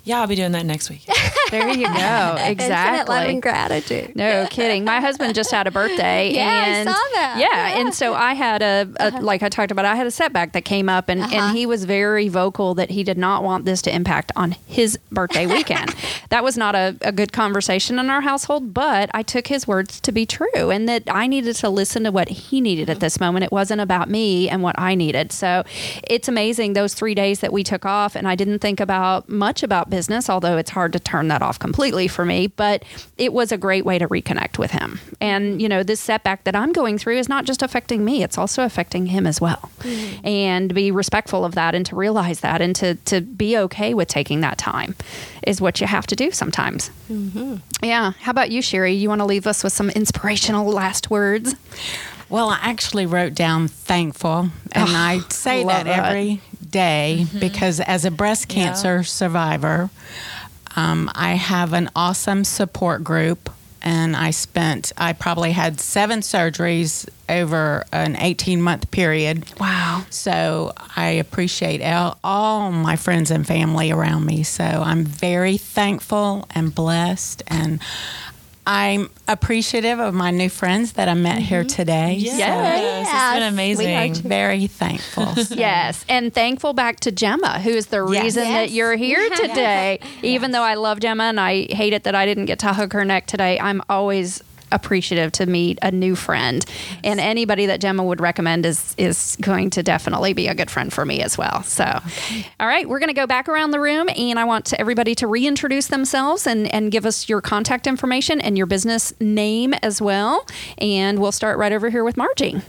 D: Yeah, I'll be doing that next week.
B: There you go.
E: Infinite love
B: Exactly.
E: and gratitude.
B: No kidding. My husband just had a birthday.
E: Yeah, I
B: and
E: saw that.
B: Yeah,
E: Yeah. Uh-huh.
B: and so I had a, a like I talked about, I had a setback that came up, and,
E: Uh-huh.
B: and he was very vocal that he did not want this to impact on his birthday weekend. that was not a, a good conversation in our household, but I took his words to be true, and that I needed to listen to what he needed at this moment. It wasn't about me and what I needed. So it's amazing those three days that we took off, and I didn't think about much about business, although it's hard to turn that off completely for me. But it was a great way to reconnect with him. And, you know, this setback that I'm going through is not just affecting me, it's also affecting him as well. Mm-hmm. And to be respectful of that and to realize that and to, to be okay with taking that time is what you have to do sometimes. Mm-hmm. Yeah. How about you, Sherry? You want to leave us with some inspirational last words?
C: Well, I actually wrote down thankful, and oh, I say
B: love
C: that
B: that.
C: every day because as a breast
D: Yeah.
C: cancer survivor, um, I have an awesome support group. And I spent, I probably had seven surgeries over an 18 month period.
B: Wow.
C: So I appreciate all, all my friends and family around me. So I'm very thankful and blessed. And I'm appreciative of my new friends that I met here mm-hmm. today.
D: Yes,
E: Yes,
D: it's been
E: we are
D: amazing.
C: Very thankful.
B: Yes, and thankful back to Gemma, who is the
C: Yes.
B: reason that you're here today. Even though I love Gemma and I hate it that I didn't get to hug her neck today, I'm always appreciative to meet a new friend. And anybody that Gemma would recommend is is going to definitely be a good friend for me as well. So, all right, we're going to go back around the room and I want to, everybody to reintroduce themselves and and give us your contact information and your business name as well. And we'll start right over here with Margie.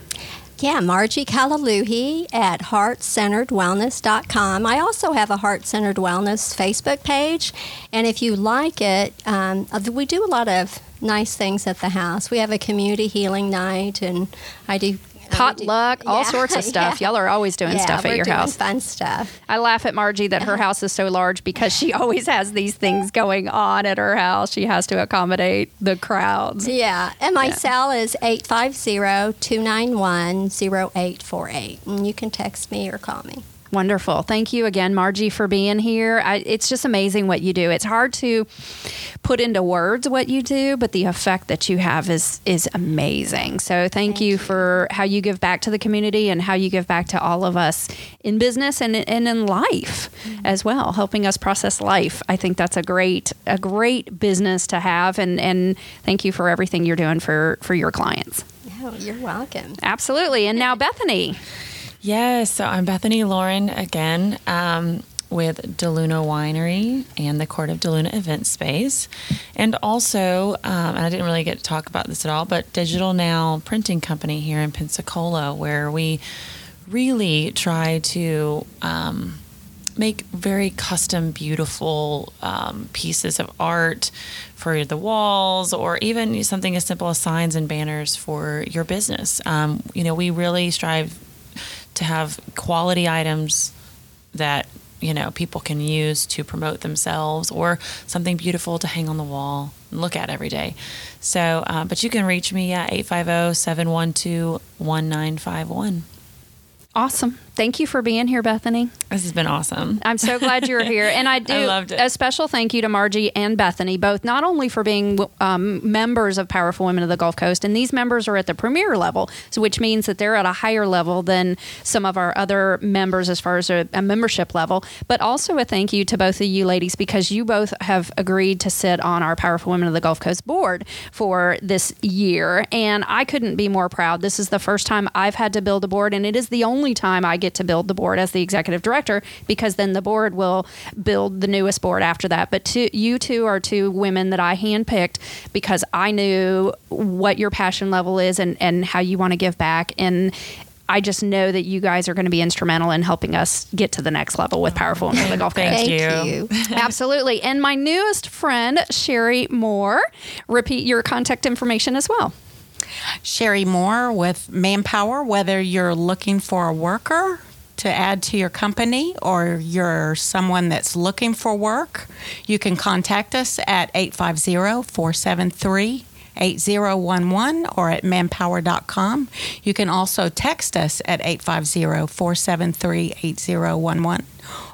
E: Yeah, Margie Kalaluhi at heartcenteredwellness.com. I also have a Heart Centered Wellness Facebook page, and if you like it, um, uh, we do a lot of nice things at the house. We have a community healing night, and I do
B: potluck, all
E: Yeah,
B: sorts of stuff.
E: yeah.
B: Y'all are always doing
E: yeah,
B: stuff at your
E: doing
B: house.
E: Fun stuff.
B: I laugh at Margie that her house is so large because she always has these things going on at her house. She has to accommodate the crowds.
E: Yeah, and my cell is 850-291-0848. And you can text me or call me.
B: Wonderful. Thank you again, Margie, for being here. I, it's just amazing what you do. It's hard to put into words what you do, but the effect that you have is is amazing. So thank, you, for how you give back to the community and how you give back to all of us in business and, and in life mm-hmm. as well, helping us process life. I think that's a great a great business to have and and thank you for everything you're doing for for your clients.
E: Oh, you're welcome.
B: Absolutely. And now Bethany.
D: Yes, so I'm Bethany Lauren again um, with DeLuna Winery and the Court of DeLuna Event Space. And also, um, and I didn't really get to talk about this at all, but Digital Now Printing Company here in Pensacola, where we really try to. Um, make very custom, beautiful um, pieces of art for the walls, or even something as simple as signs and banners for your business. Um, you know, we really strive to have quality items that you know people can use to promote themselves or something beautiful to hang on the wall and look at every day so uh, but you can reach me at 850-712-1951
B: Awesome. Thank you for being here, Bethany.
D: this has been awesome
B: I'm so glad you're here. And I do
D: I loved it.
B: a special thank you to Margie and Bethany, both not only for being um, members of Powerful Women of the Gulf Coast, and these members are at the premier level, so which means that they're at a higher level than some of our other members as far as a, a membership level. But also a thank you to both of you ladies because you both have agreed to sit on our Powerful Women of the Gulf Coast board for this year. And I couldn't be more proud. This is the first time I've had to build a board, and it is the only time I get to build the board as the executive director because then the board will build the newest board after that. But two, you two are two women that I handpicked because I knew what your passion level is and, and how you want to give back. And I just know that you guys are going to be instrumental in helping us get to the next level with Powerful Women of the Gulf Coast.
D: Thank
E: Thank
D: you.
E: you.
B: Absolutely. And my newest friend, Sherry Moore, repeat your contact information as well.
C: Sherry Moore with Manpower, whether you're looking for a worker to add to your company or you're someone that's looking for work, you can contact us at 850 473 8011 or at manpower.com. You can also text us at 850 473 8011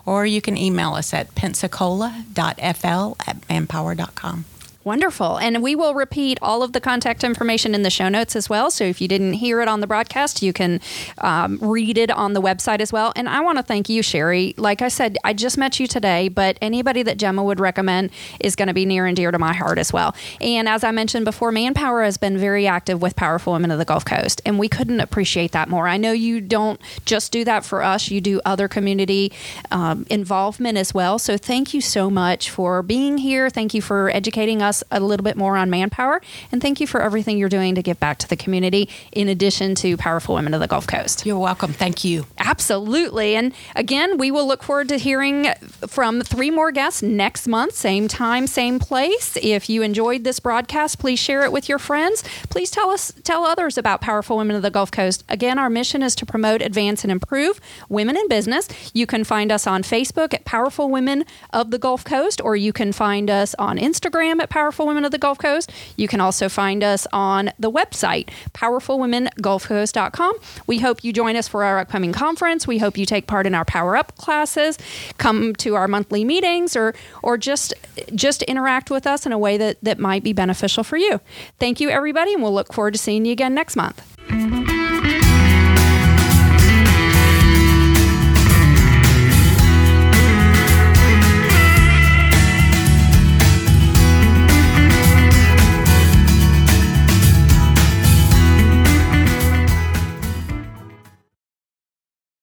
C: or you can email us at pensacola.fl at manpower.com.
B: Wonderful. And we will repeat all of the contact information in the show notes as well. So if you didn't hear it on the broadcast, you can um, read it on the website as well. And I want to thank you, Sherry. Like I said, I just met you today, but anybody that Gemma would recommend is going to be near and dear to my heart as well. And as I mentioned before, Manpower has been very active with Powerful Women of the Gulf Coast, and we couldn't appreciate that more. I know you don't just do that for us, you do other community um, involvement as well. So thank you so much for being here. Thank you for educating us a little bit more on Manpower, and thank you for everything you're doing to give back to the community in addition to Powerful Women of the Gulf Coast.
C: You're welcome. Thank you.
B: Absolutely. And again, we will look forward to hearing from three more guests next month, same time, same place. If you enjoyed this broadcast, please share it with your friends. Please tell us tell others about Powerful Women of the Gulf Coast. Again, our mission is to promote, advance and improve women in business. You can find us on Facebook at Powerful Women of the Gulf Coast or you can find us on Instagram at Powerful Women of the Gulf Coast. You can also find us on the website powerfulwomengulfcoast.com. We hope you join us for our upcoming conference. We hope you take part in our Power Up classes, come to our monthly meetings, or or just just interact with us in a way that that might be beneficial for you. Thank you, everybody, and we'll look forward to seeing you again next month.